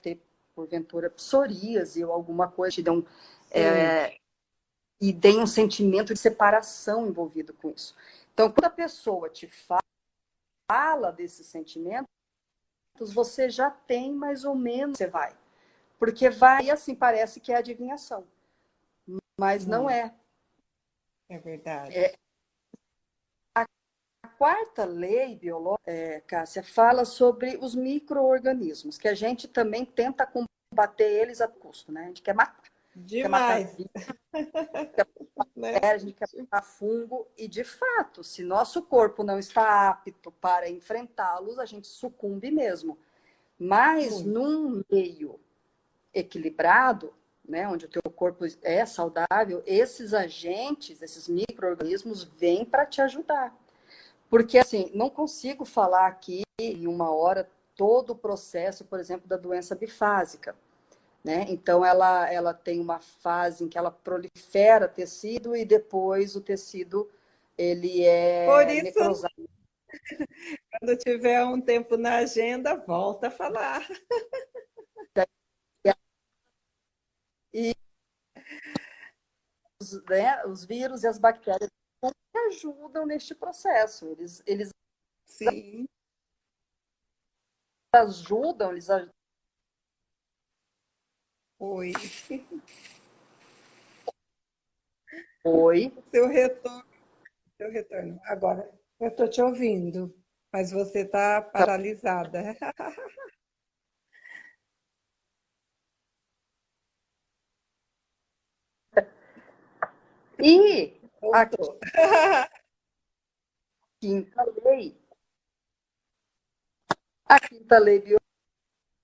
ter, porventura, psoríase ou alguma coisa, te dê um, é, e tem um sentimento de separação envolvido com isso. Então, quando a pessoa te fala desses sentimentos, você já tem mais ou menos, você vai. Porque vai, assim, parece que é adivinhação. Mas não hum. é. É verdade. É, a quarta lei biológica, é, Cássia, fala sobre os micro-organismos, que a gente também tenta combater eles a custo, né? A gente quer matar. Demais. Quer matar, né? a gente quer matar fungo e, de fato, se nosso corpo não está apto para enfrentá-los, a gente sucumbe mesmo. Mas Muito. num meio equilibrado, né, onde o teu corpo é saudável, esses agentes, esses micro-organismos vêm para te ajudar. Porque, assim, não consigo falar aqui em uma hora todo o processo, por exemplo, da doença bifásica. Né? Então, ela, ela tem uma fase em que ela prolifera tecido e depois o tecido ele é Por isso, necrosado. quando tiver um tempo na agenda, volta a falar. E os, né, os vírus e as bactérias ajudam neste processo. Eles, eles Sim. ajudam, eles ajudam Oi. Oi. Seu retorno. Seu retorno. Agora, eu estou te ouvindo, mas você está paralisada. E a quinta lei, a quinta lei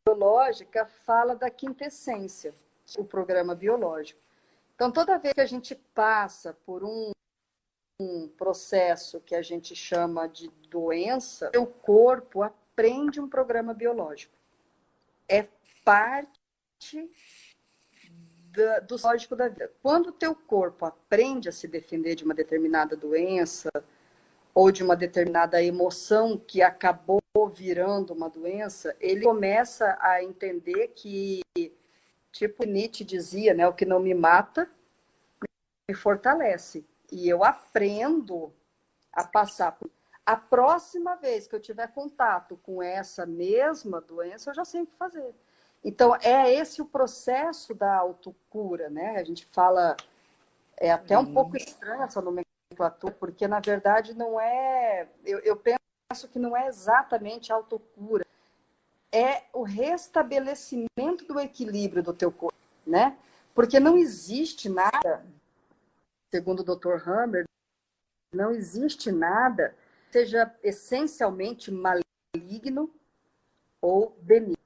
biológica fala da quintessência, o programa biológico. Então, toda vez que a gente passa por um, um processo que a gente chama de doença, o corpo aprende um programa biológico. É parte da, do lógico da vida. Quando o teu corpo aprende a se defender de uma determinada doença ou de uma determinada emoção que acabou virando uma doença, ele começa a entender que, tipo Nietzsche dizia, né, o que não me mata me fortalece. E eu aprendo a passar por a próxima vez que eu tiver contato com essa mesma doença, eu já sei o que fazer. Então, é esse o processo da autocura, né? A gente fala, é até um pouco estranha essa nomenclatura, porque na verdade não é. Eu, eu penso que não é exatamente autocura, é o restabelecimento do equilíbrio do teu corpo, né? Porque não existe nada, segundo o Dr. Hammer, não existe nada que seja essencialmente maligno ou benigno.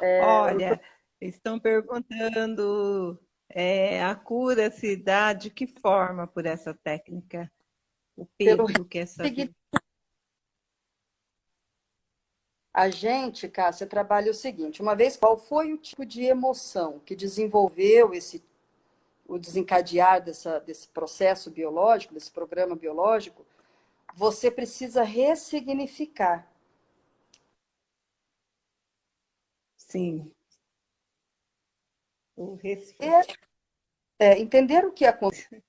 É, Olha, estão perguntando é, a cura se dá de que forma por essa técnica? O peso que essa. A gente, Cássia, trabalha o seguinte: uma vez, qual foi o tipo de emoção que desenvolveu esse o desencadear dessa, desse processo biológico, desse programa biológico, você precisa ressignificar. Sim. O respeito. É, entender o que aconteceu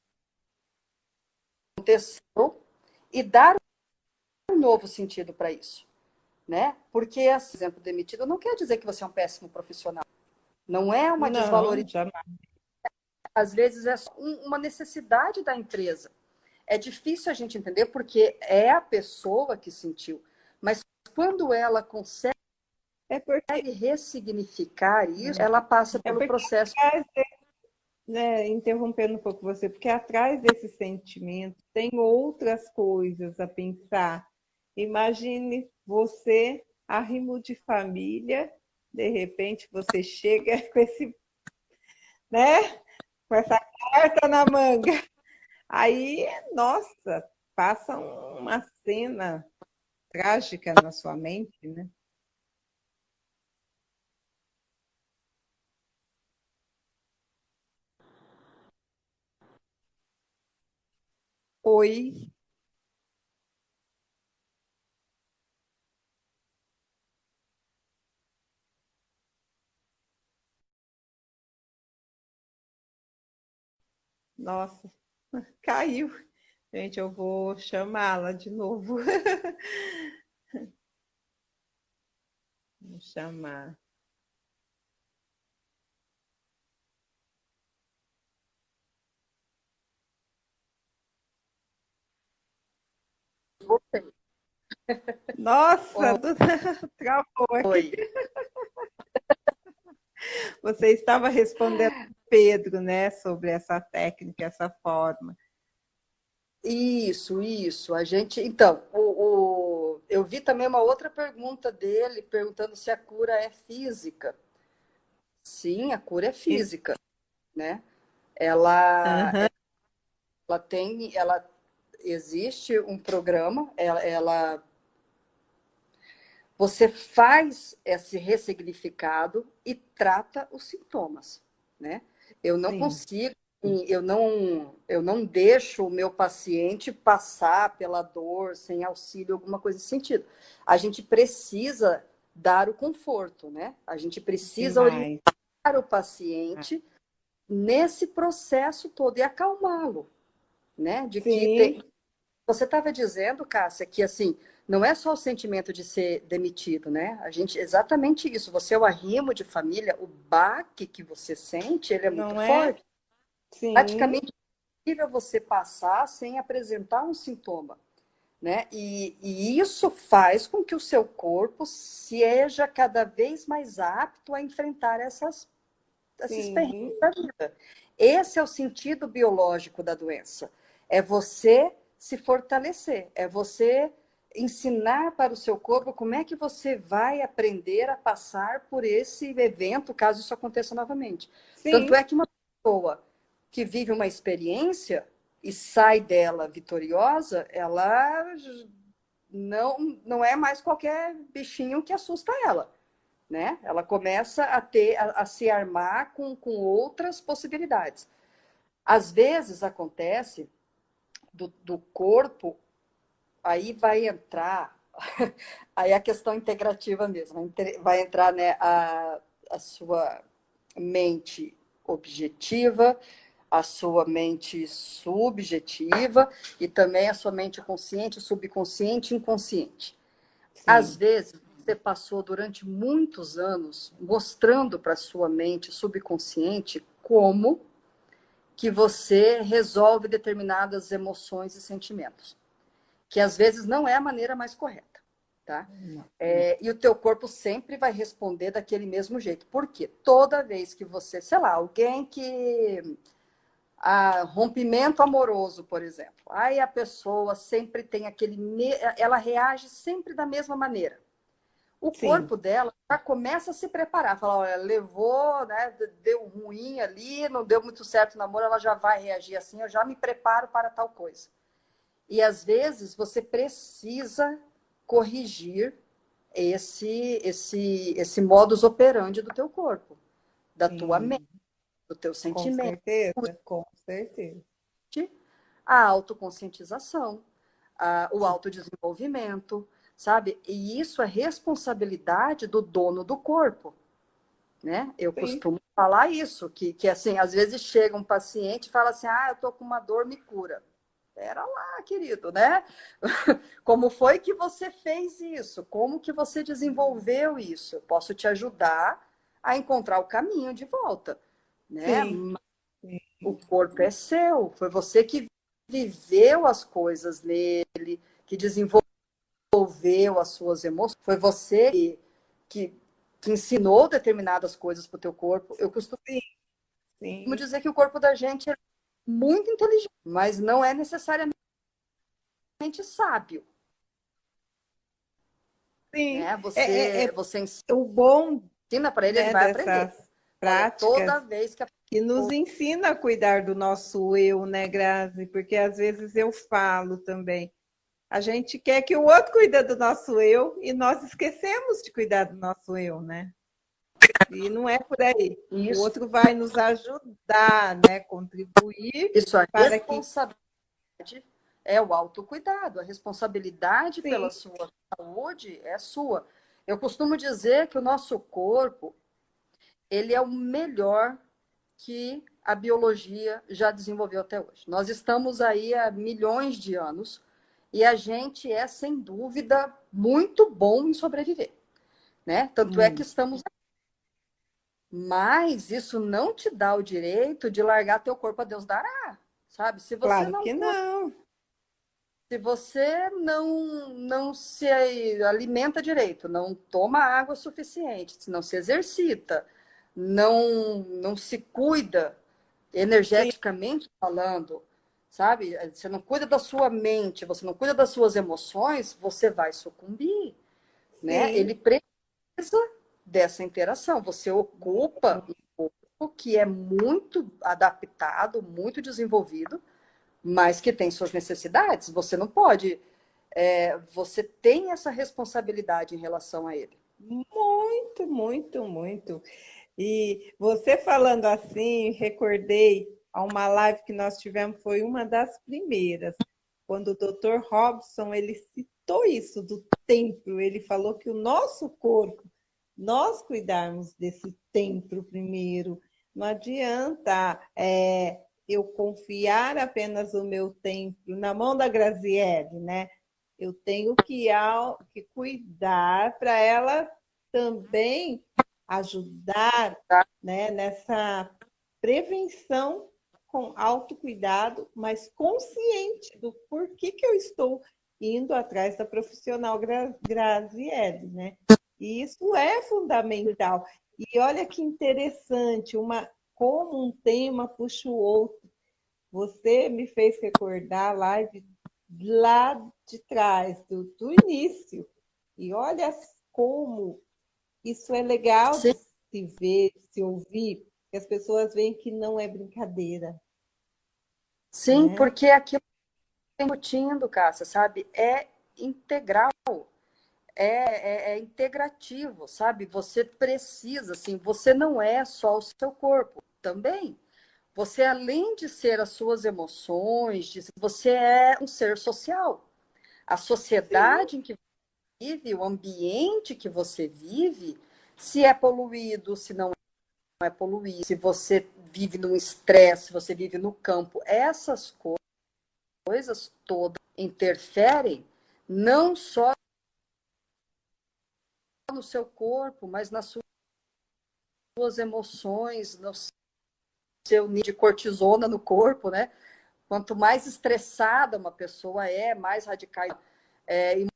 e dar um novo sentido para isso. Né? Porque, por exemplo, demitido não quer dizer que você é um péssimo profissional. Não é uma desvalorização. Às vezes é uma necessidade da empresa. É difícil a gente entender porque é a pessoa que sentiu. Mas quando ela consegue é porque ressignificar isso, ela passa é pelo processo. né, interrompendo um pouco você, porque atrás desse sentimento tem outras coisas a pensar. Imagine você, arrimo de família, de repente você chega com esse, né, com essa carta na manga. Aí, nossa, passa uma cena trágica na sua mente, né? Oi. Nossa, caiu. Gente, eu vou chamá-la de novo. Vou chamar. Voltei. Nossa, travou aqui. Oi. Você estava respondendo Pedro, né, sobre essa técnica, essa forma. Isso, isso. A gente, então, o, o, eu vi também uma outra pergunta dele, perguntando se a cura é física. Sim, a cura é física, né? Ela, Aham, ela tem, ela existe um programa, ela, ela você faz esse ressignificado e trata os sintomas, né? Eu não sim, consigo, eu não, eu não deixo o meu paciente passar pela dor sem auxílio, alguma coisa nesse sentido. A gente precisa dar o conforto, né? A gente precisa demais. orientar o paciente nesse processo todo e acalmá-lo, né? De que tem, você estava dizendo, Cássia, que assim, não é só o sentimento de ser demitido, né? A gente, exatamente isso. Você é o arrimo de família, o baque que você sente, ele é muito não é? forte. Sim, Praticamente impossível você passar sem apresentar um sintoma, né? E, e isso faz com que o seu corpo seja cada vez mais apto a enfrentar essas, esses sim, perrengues da vida. Esse é o sentido biológico da doença. É você se fortalecer, é você ensinar para o seu corpo como é que você vai aprender a passar por esse evento, caso isso aconteça novamente. Tanto sim, é que uma pessoa que vive uma experiência e sai dela vitoriosa, ela não, não é mais qualquer bichinho que assusta ela, né? Ela começa a ter, a, a se armar com, com outras possibilidades. Às vezes acontece do, do corpo, aí vai entrar, aí a questão integrativa mesmo, vai entrar né, a, a sua mente objetiva, a sua mente subjetiva e também a sua mente consciente, subconsciente e inconsciente. Às sim, vezes, você passou durante muitos anos mostrando para a sua mente subconsciente como que você resolve determinadas emoções e sentimentos, que às vezes não é a maneira mais correta, tá? É, e o teu corpo sempre vai responder daquele mesmo jeito. Por quê? Toda vez que você, sei lá, alguém que ah, rompimento amoroso, por exemplo. Aí a pessoa sempre tem aquele. Ela reage sempre da mesma maneira. O sim, corpo dela já começa a se preparar. Fala, olha, levou, né? Deu ruim ali, não deu muito certo o namoro, ela já vai reagir assim, eu já me preparo para tal coisa. E às vezes você precisa corrigir esse, esse, esse modus operandi do teu corpo, da tua mente, sim, do teu com sentimento certeza, com certeza. a autoconscientização, a, o autodesenvolvimento, sabe? E isso é responsabilidade do dono do corpo, né? Eu Sim, costumo falar isso, que, que assim, às vezes chega um paciente e fala assim, ah, eu tô com uma dor, me cura. Pera lá, querido, né? Como foi que você fez isso? Como que você desenvolveu isso? Eu posso te ajudar a encontrar o caminho de volta, né? sim, O corpo é seu, foi você que viveu as coisas nele, que desenvolveu as suas emoções, foi você que, que, que ensinou determinadas coisas para o teu corpo. Eu costumo sim, dizer que o corpo da gente é muito inteligente, mas não é necessariamente sábio. Sim. Né? Você, é, é, é, você ensina, o bom ensina para ele, ele né, vai aprender. Práticas toda vez que a... que nos ensina a cuidar do nosso eu, né, Grazi? Porque às vezes eu falo também. A gente quer que o outro cuide do nosso eu e nós esquecemos de cuidar do nosso eu, né? E não é por aí. Isso. O outro vai nos ajudar, né? Contribuir. Isso, a para responsabilidade que... é o autocuidado. A responsabilidade Sim. pela sua saúde é sua. Eu costumo dizer que o nosso corpo ele é o melhor que a biologia já desenvolveu até hoje. Nós estamos aí há milhões de anos e a gente é, sem dúvida, muito bom em sobreviver. Né? Tanto hum. é que estamos mas isso não te dá o direito de largar teu corpo a Deus dará, sabe? Se você claro não, que não. Se você não não se alimenta direito, não toma água suficiente, se não se exercita, não não se cuida energeticamente Sim. falando, sabe? Você não cuida da sua mente, você não cuida das suas emoções, você vai sucumbir, né? Sim. Ele precisa dessa interação. Você ocupa um corpo que é muito adaptado, muito desenvolvido, mas que tem suas necessidades. Você não pode. É, você tem essa responsabilidade em relação a ele. Muito, muito, muito. E você falando assim, recordei a uma live que nós tivemos, foi uma das primeiras, quando o Dr. Robson ele citou isso do templo. Ele falou que o nosso corpo nós cuidarmos desse templo primeiro. Não adianta é, eu confiar apenas o meu templo na mão da Graziele, né? Eu tenho que, que cuidar para ela também ajudar né, nessa prevenção com autocuidado, mas consciente do porquê que eu estou indo atrás da profissional Graziele, né? E isso é fundamental. E olha que interessante, uma, como um tema puxa o outro. Você me fez recordar a live lá de trás, do, do início. E olha como isso é legal Sim. de se ver, de se ouvir, que as pessoas veem que não é brincadeira. Sim, né? porque aquilo que embutindo, Cássia, sabe? É integral é, é, é, integrativo, sabe? Você precisa, assim, você não é só o seu corpo, também. Você, além de ser as suas emoções, você é um ser social. A sociedade Sim. em que você vive, o ambiente que você vive, se é poluído, se não é poluído, se você vive num estresse, se você vive no campo, essas coisas todas interferem não só no seu corpo, mas nas suas emoções, no seu nível de cortisona no corpo, né? Quanto mais estressada uma pessoa é, mais radical é, e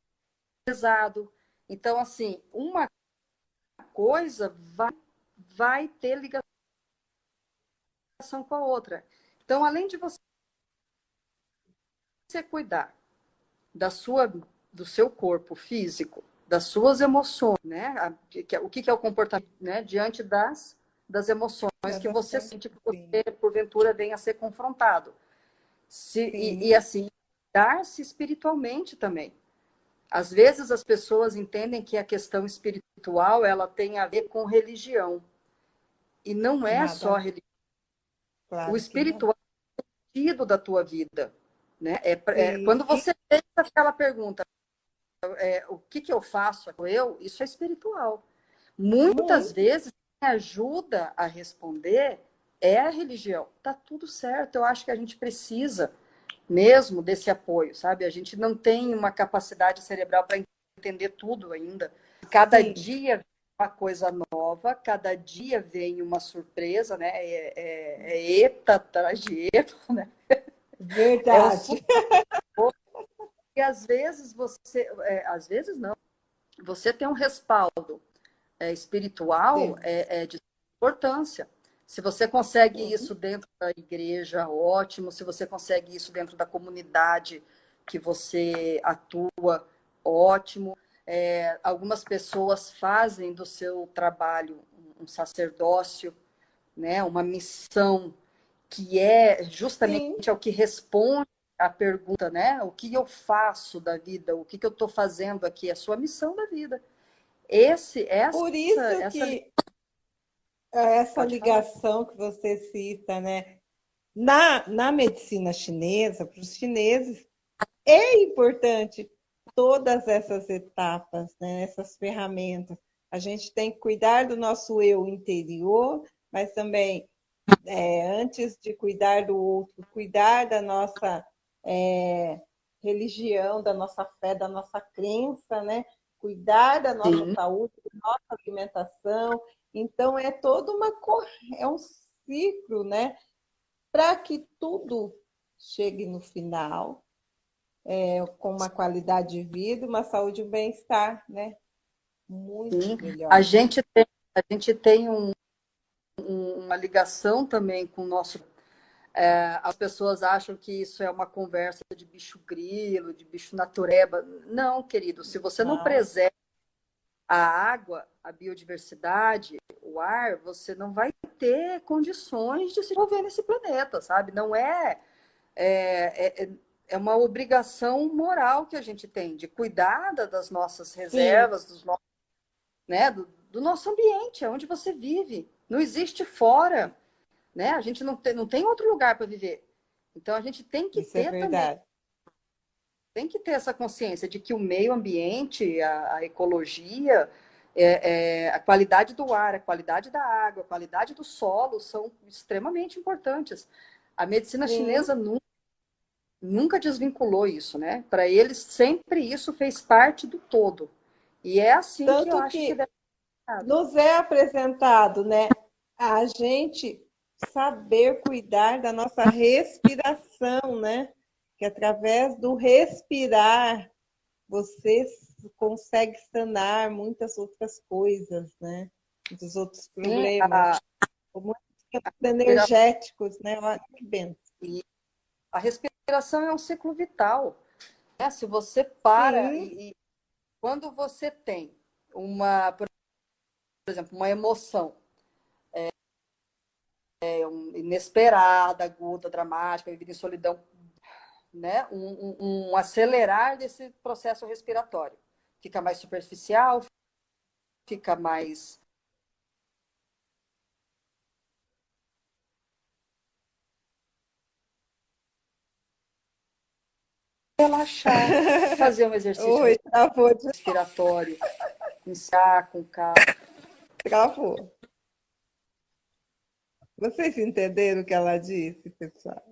pesado. Então, assim, uma coisa vai, vai ter ligação com a outra. Então, além de você cuidar da sua, do seu corpo físico, das suas emoções, né? O que é o comportamento, né? Diante das, das emoções que você sente que você, porventura, venha a ser confrontado. Se, e, e, assim, dar-se espiritualmente também. Às vezes as pessoas entendem que a questão espiritual ela tem a ver com religião. E não é Nada. só religião. Claro o espiritual é o sentido da tua vida. Né? É, é, quando você fez aquela pergunta, é, o que, que eu faço eu, isso é espiritual. Muitas vezes, quem ajuda a responder é a religião. Tá tudo certo, eu acho que a gente precisa mesmo desse apoio, sabe? A gente não tem uma capacidade cerebral para entender tudo ainda. Cada Sim. dia vem uma coisa nova, cada dia vem uma surpresa, né? É, é, é eta atrás de eta, né? Verdade. É e às vezes você, é, às vezes não, você tem um respaldo é, espiritual é, é, de importância. Se você consegue uhum. isso dentro da igreja, ótimo. Se você consegue isso dentro da comunidade que você atua, ótimo. É, algumas pessoas fazem do seu trabalho um sacerdócio, né, uma missão que é justamente o que responde à pergunta, né? O que eu faço da vida? O que, que eu estou fazendo aqui? É a sua missão da vida. Esse, essa, Por isso essa... que essa ligação que você cita, né? Na, na medicina chinesa, para os chineses, é importante todas essas etapas, né? essas ferramentas. A gente tem que cuidar do nosso eu interior, mas também, é, antes de cuidar do outro, cuidar da nossa é, religião, da nossa fé, da nossa crença, né? Cuidar da nossa Sim. saúde, da nossa alimentação. Então, é toda uma é um ciclo, né? Para que tudo chegue no final é, com uma qualidade de vida, uma saúde e um bem-estar, né? Muito Sim. melhor. A gente tem, a gente tem um, um, uma ligação também com o nosso. É, as pessoas acham que isso é uma conversa de bicho grilo, de bicho natureba. Não, querido, se você não, não preserva a água, a biodiversidade, o ar, você não vai ter condições de se envolver nesse planeta, sabe? Não é, é, é, é uma obrigação moral que a gente tem de cuidar das nossas reservas, Sim. dos nossos né? Do, do nosso ambiente, é onde você vive. Não existe fora, né? A gente não tem, não tem outro lugar para viver. Então a gente tem que Isso é ter é também. Tem que ter essa consciência de que o meio ambiente, a, a ecologia, é, é, a qualidade do ar, a qualidade da água, a qualidade do solo são extremamente importantes. A medicina Sim. chinesa nunca, nunca desvinculou isso, né? Para eles, sempre isso fez parte do todo. E é assim Tanto que eu acho que, que deve nos é apresentado, né? A gente saber cuidar da nossa respiração, né? Que através do respirar você consegue sanar muitas outras coisas, né? Muitos outros problemas, é, muitos energéticos, né? Olha que. A respiração é um ciclo vital. Né? Se você para e, quando você tem uma, por exemplo, uma emoção é, um, inesperada, aguda, dramática, vivida em solidão, né? Um, um, um, acelerar desse processo respiratório. Fica mais superficial, fica mais. Relaxar, fazer um exercício Oi, respiratório, iniciar com calma. Travou. Vocês entenderam o que ela disse, pessoal?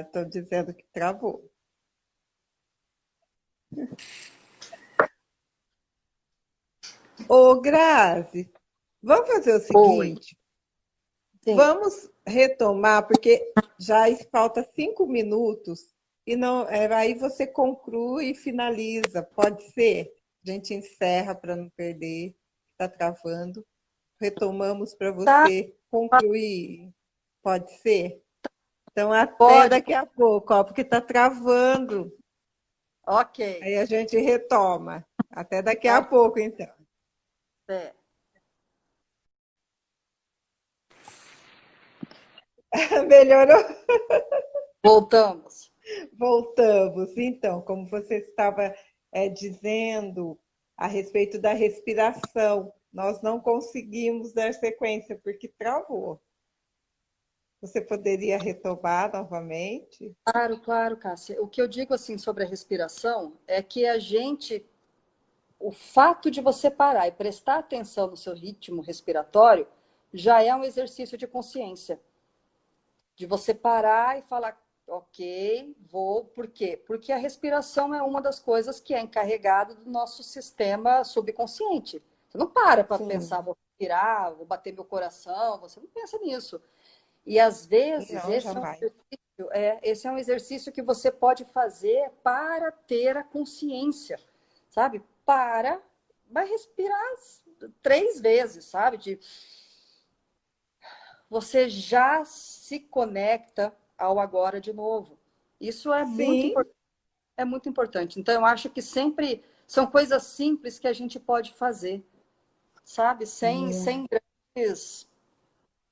Estou ah, dizendo que travou. Ô, Grazi, vamos fazer o seguinte. Vamos retomar, porque já falta cinco minutos e não, é, aí você conclui e finaliza. Pode ser? A gente encerra para não perder. Está travando retomamos para tá. Concluir. Pode ser? Então, até Pode. daqui a pouco, ó, porque está travando. Ok. Aí a gente retoma. Até daqui a pouco, então. É. Melhorou? Voltamos. Voltamos. Então, como você estava é, dizendo a respeito da respiração, nós não conseguimos dar sequência porque travou. Você poderia retomar novamente? Claro, claro, Cássia. O que eu digo assim sobre a respiração é que a gente, o fato de você parar e prestar atenção no seu ritmo respiratório já é um exercício de consciência. De você parar e falar, ok, vou, por quê? Porque a respiração é uma das coisas que é encarregada do nosso sistema subconsciente. Você não para para pensar, vou respirar, vou bater meu coração, você não pensa nisso. E às vezes não, esse, é um exercício, é, esse é um exercício que você pode fazer para ter a consciência, sabe? Para, vai respirar três vezes, sabe? De você já se conecta ao agora de novo. Isso é muito, é muito importante. Então, eu acho que sempre são coisas simples que a gente pode fazer, sabe? Sem, sem grandes.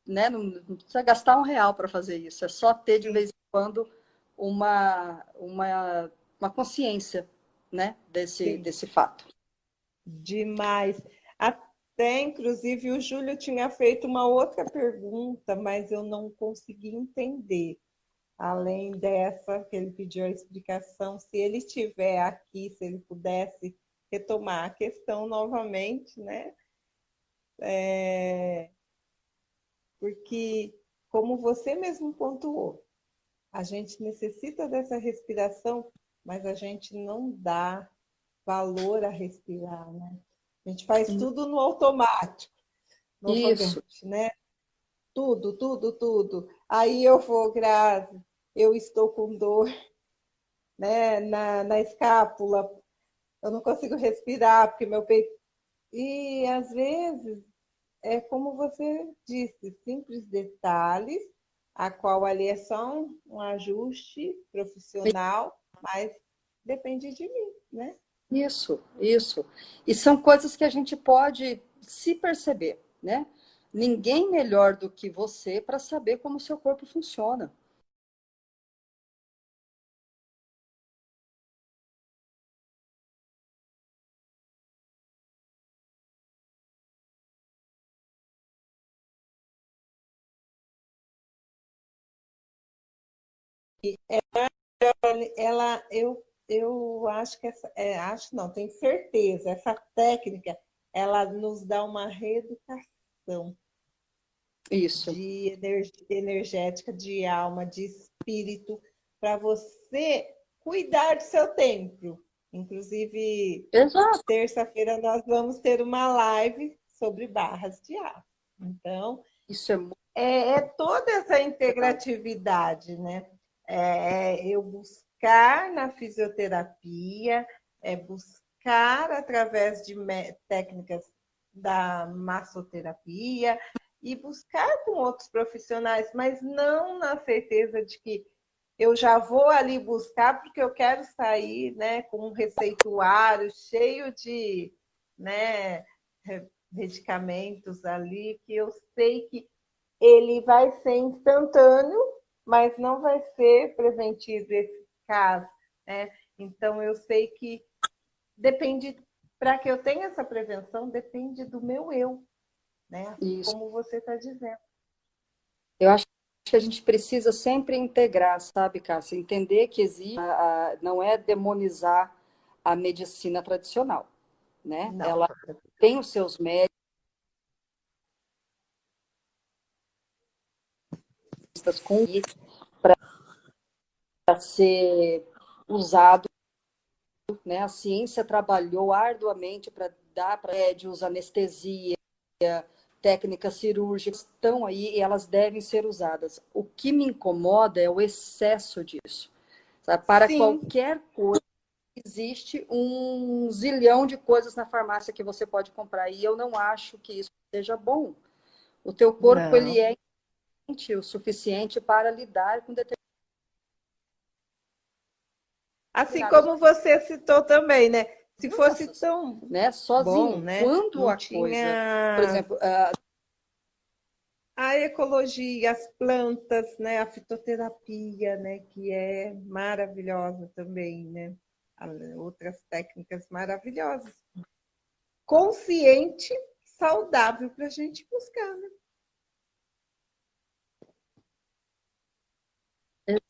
Né? Não, não precisa gastar um real para fazer isso. É só ter de vez em quando uma, uma, uma consciência né? desse, desse fato. Demais. Até, inclusive, o Júlio tinha feito uma outra pergunta, mas eu não consegui entender. Além dessa, que ele pediu a explicação, se ele estiver aqui, se ele pudesse retomar a questão novamente, né? É... Porque, como você mesmo pontuou, a gente necessita dessa respiração, mas a gente não dá valor a respirar, né? A gente faz Sim. tudo no automático. No Isso. né? Tudo, tudo, tudo. Aí eu vou, Grazi, eu estou com dor né, na, na escápula, eu não consigo respirar porque meu peito. E às vezes é como você disse, simples detalhes, a qual ali é só um, um ajuste profissional, mas depende de mim, né? Isso, isso. E são coisas que a gente pode se perceber, né? Ninguém melhor do que você para saber como o seu corpo funciona. Ela, ela eu eu acho que essa, é, acho não, tenho certeza, essa técnica ela nos dá uma reeducação. Isso. De energética, de alma, de espírito, para você cuidar do seu templo. Inclusive, terça-feira nós vamos ter uma live sobre barras de ar. Então, isso é, é, é toda essa integratividade, né? É, eu buscar na fisioterapia, é buscar através de técnicas da massoterapia e buscar com outros profissionais, mas não na certeza de que eu já vou ali buscar porque eu quero sair né, com um receituário cheio de né, medicamentos ali, que eu sei que ele vai ser instantâneo, mas não vai ser preventivo casa. Né? Então, eu sei que depende, para que eu tenha essa prevenção, depende do meu eu, né? Isso. como você está dizendo. Eu acho que a gente precisa sempre integrar, sabe, Cássia? Entender que existe, não é demonizar a medicina tradicional, né? Não. Ela tem os seus médicos, com para ser usado. Né? A ciência trabalhou arduamente para dar para médios anestesia, técnicas cirúrgicas estão aí e elas devem ser usadas. O que me incomoda é o excesso disso. Sabe? Para Sim. qualquer coisa, existe um zilhão de coisas na farmácia que você pode comprar e eu não acho que isso seja bom. O teu corpo não. ele é o suficiente para lidar com determinados Assim como você citou também, né? Se fosse tão né? sozinho, bom, né? quando Não a tinha... coisa, por exemplo, a ecologia, as plantas, né? A fitoterapia, né? Que é maravilhosa também, né? Outras técnicas maravilhosas. Consciente, saudável para a gente buscar, né?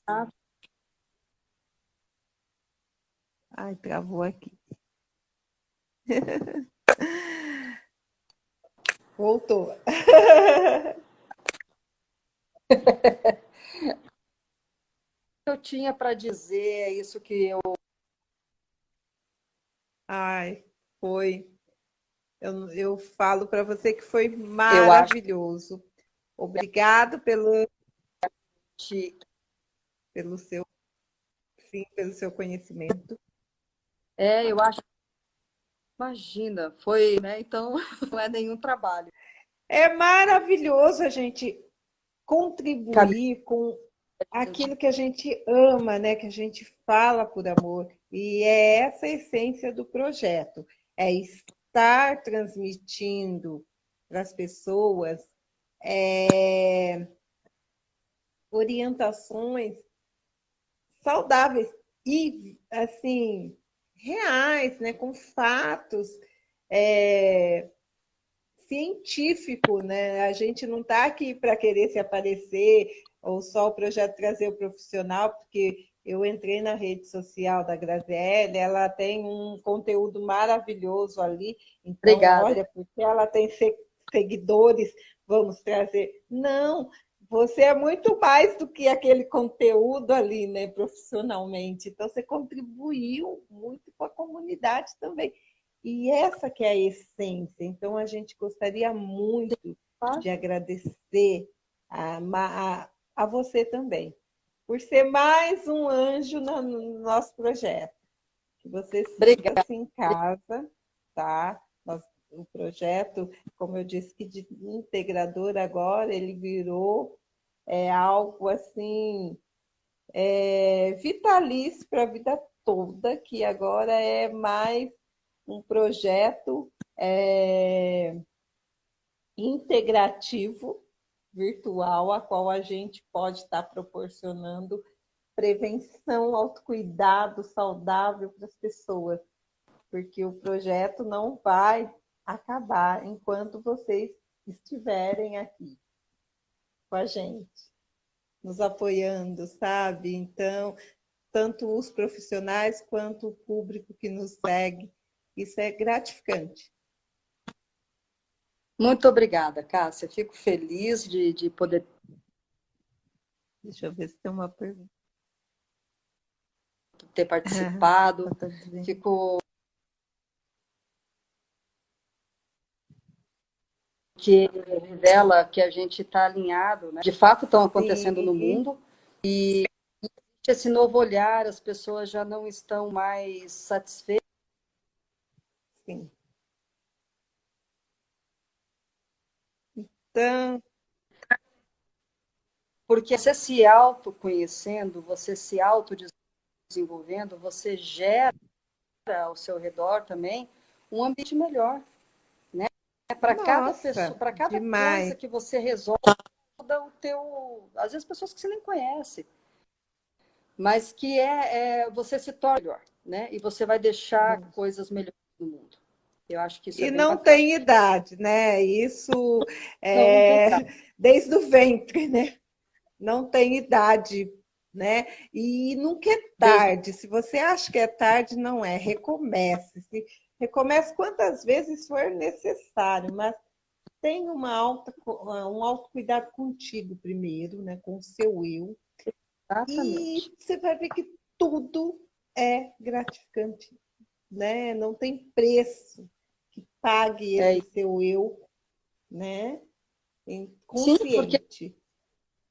Exato. Ai, travou aqui. Voltou. eu tinha para dizer é isso que eu. Ai, foi. Eu, eu falo para você que foi maravilhoso. Obrigado pelo, pelo seu, sim, pelo seu conhecimento. É, eu acho. Imagina, foi, né? Então não é nenhum trabalho. É maravilhoso a gente contribuir com aquilo que a gente ama, né? Que a gente fala por amor. E é essa a essência do projeto. É estar transmitindo para as pessoas é, orientações saudáveis e assim reais, né, com fatos é, científico, né? A gente não está aqui para querer se aparecer ou só o projeto trazer o profissional, porque eu entrei na rede social da Graziella, ela tem um conteúdo maravilhoso ali. Então, Obrigada. olha, porque ela tem seguidores, vamos trazer. Não, você é muito mais do que aquele conteúdo ali, né, profissionalmente. Então, você contribuiu muito com a comunidade também. E essa que é a essência. Então, a gente gostaria muito de agradecer a, a, a você também, por ser mais um anjo no, no nosso projeto. Que você sinta-se em casa, tá? Nós, o projeto, como eu disse, que de integrador agora, ele virou é, algo assim é, vitalício para a vida toda, que agora é mais um projeto é, integrativo virtual, a qual a gente pode estar proporcionando prevenção, autocuidado saudável para as pessoas, porque o projeto não vai acabar enquanto vocês estiverem aqui com a gente, nos apoiando, sabe? Então, tanto os profissionais quanto o público que nos segue, isso é gratificante. Muito obrigada, Cássia. Fico feliz de, de poder. Deixa eu ver se tem uma pergunta. Ter participado. Fico. Que revela que a gente está alinhado, né? de fato estão acontecendo Sim. no mundo, e esse novo olhar, as pessoas já não estão mais satisfeitas. Sim. Então, porque você se autoconhecendo, você se autodesenvolvendo, você gera ao seu redor também um ambiente melhor, né? Para cada pessoa, para cada demais. coisa que você resolve, o teu, às vezes pessoas que você nem conhece, mas que é, é você se torna melhor, né? E você vai deixar coisas melhores no mundo. Eu acho que isso e é não bacana. tem idade, né? Isso é não, não desde o ventre, né? Não tem idade, né? E nunca é tarde. Se você acha que é tarde, não é. Recomece. Se recomece quantas vezes for necessário, mas tem uma alta, um autocuidado contigo primeiro, né? Com o seu eu. Exatamente. E você vai ver que tudo é gratificante, né? Não tem preço pague é. esse seu eu, né? Consciente. Sim, porque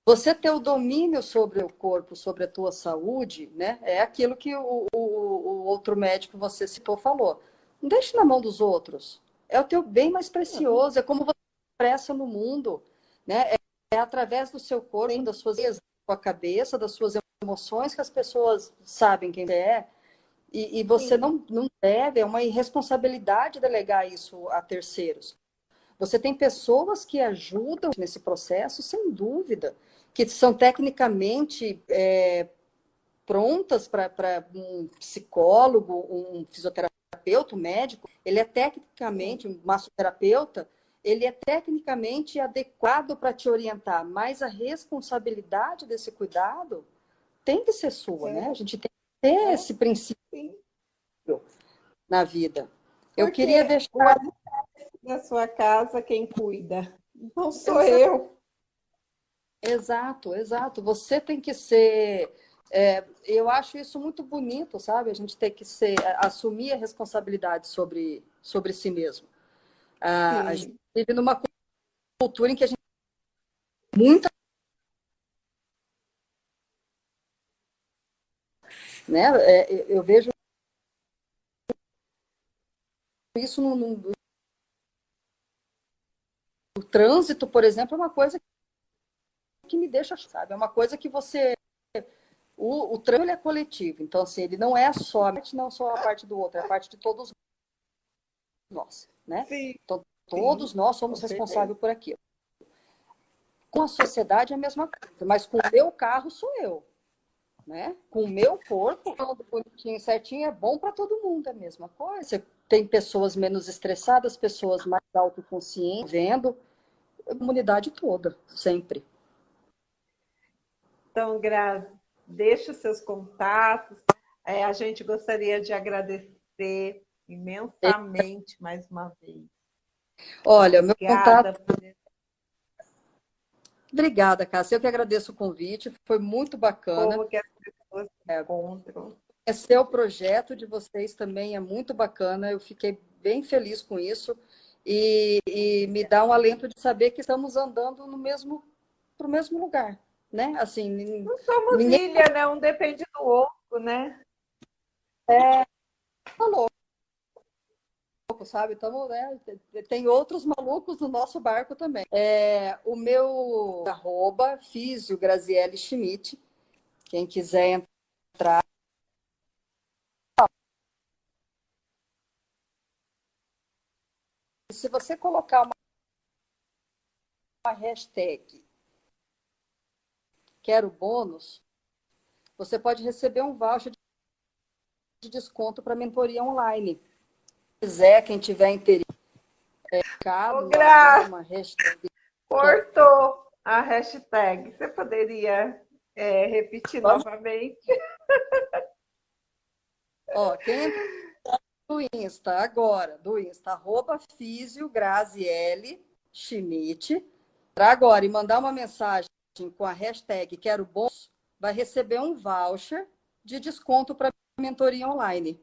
você ter o domínio sobre o corpo, sobre a tua saúde, né? É aquilo que o, o, o outro médico você citou falou. Não deixe na mão dos outros. É o teu bem mais precioso. É como você expressa no mundo, né? É, é através do seu corpo, das suas da sua cabeça, das suas emoções que as pessoas sabem quem é. E, e você não, não deve, é uma irresponsabilidade delegar isso a terceiros. Você tem pessoas que ajudam nesse processo, sem dúvida, que são tecnicamente é, prontas para um psicólogo, um fisioterapeuta, um médico. Ele é tecnicamente, um massoterapeuta, ele é tecnicamente adequado para te orientar, mas a responsabilidade desse cuidado tem que ser sua, é. né? A gente tem ter é. esse princípio na vida. Porque eu queria deixar na sua casa quem cuida. Não sou exato. eu. Exato, exato. Você tem que ser. É, eu acho isso muito bonito, sabe? A gente tem que ser, assumir a responsabilidade sobre, sobre si mesmo. Ah, a gente vive numa cultura em que a gente muita Né? É, eu vejo isso no, no, no, trânsito, por exemplo, é uma coisa que me deixa, sabe? É uma coisa que você. O, o é coletivo, então assim, ele não é só a parte, não só a parte do outro, é a parte de todos nós, né? Sim. Então, todos Sim, nós somos responsáveis por aquilo. Com a sociedade é a mesma coisa, mas com o meu carro sou eu. Né? Com o meu corpo, falando bonitinho, certinho, é bom para todo mundo, é a mesma coisa. Tem pessoas menos estressadas, pessoas mais autoconscientes, vendo, a comunidade toda, sempre. Então, Grazi, deixa os seus contatos. É, a gente gostaria de agradecer imensamente mais uma vez. Olha, meu Obrigada contato. por Obrigada, Cássia. Eu que agradeço o convite, foi muito bacana. como que as pessoas se É. encontram. Conhecer o projeto de vocês também é muito bacana. Eu fiquei bem feliz com isso e, e me dá um alento de saber que estamos andando no mesmo para o mesmo lugar, né? Assim, Não somos Ninguém- ilha, né? Um depende do outro, né? tá louco, sabe? Então, né? Tem outros malucos no nosso barco também. É, o meu arroba, Físio Graziele Schmidt. Quem quiser entrar. Se você colocar uma, uma hashtag quero bônus, você pode receber um voucher de desconto para mentoria online. Se quiser, quem tiver interesse, é, Gra- uma hashtag. Cortou a hashtag. Você poderia é, repetir Vamos? novamente? Ó, quem do Insta agora, do Insta, arroba Físio Graziele Schmidt, entrar agora e mandar uma mensagem com a hashtag quero bônus, vai receber um voucher de desconto para mentoria online.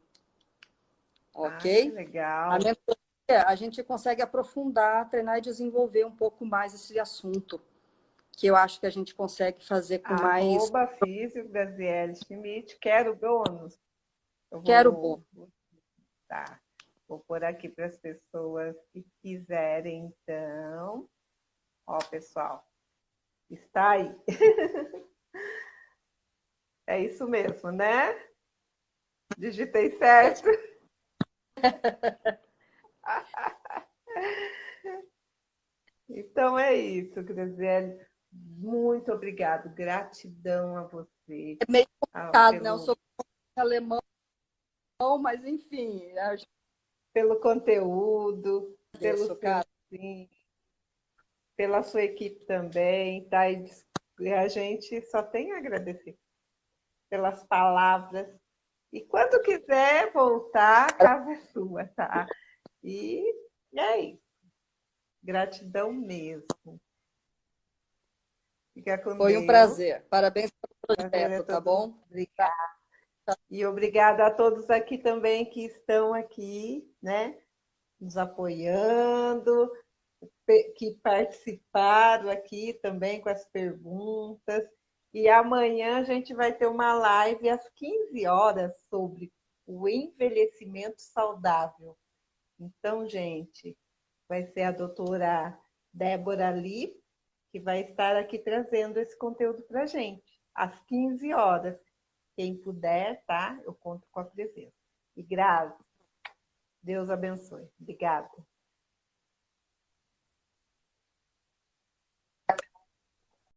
Ah, Ok? que legal. A mentoria, a gente consegue aprofundar, treinar e desenvolver um pouco mais esse assunto, que eu acho que a gente consegue fazer com mais. Arroba Físio Graziele Schmidt. Quero bônus? Eu vou- Quero bônus. Tá. Vou pôr aqui para as pessoas que quiserem, então. Ó, pessoal. Está aí. É isso mesmo, né? Digitei certo. Então é isso, Graziele. Muito obrigado. Gratidão a você. É meio ah, complicado, né? pelo- Eu sou alemão, mas enfim, pelo conteúdo, pelo sim, pela sua equipe também, tá? E a gente só tem a agradecer pelas palavras. E quando quiser voltar, a casa é sua, tá? E é isso. Gratidão mesmo. Fica com foi um prazer. Parabéns pelo Prazer é projeto, tá bom? Obrigada. E obrigada a todos aqui também que estão aqui, né? Nos apoiando, que participaram aqui também com as perguntas. E amanhã a gente vai ter uma live às 15 horas sobre o envelhecimento saudável. Então, gente, vai ser a doutora Débora Lee que vai estar aqui trazendo esse conteúdo para a gente, às 15 horas. Quem puder, tá? Eu conto com a presença. E Grazi, Deus abençoe. Obrigada.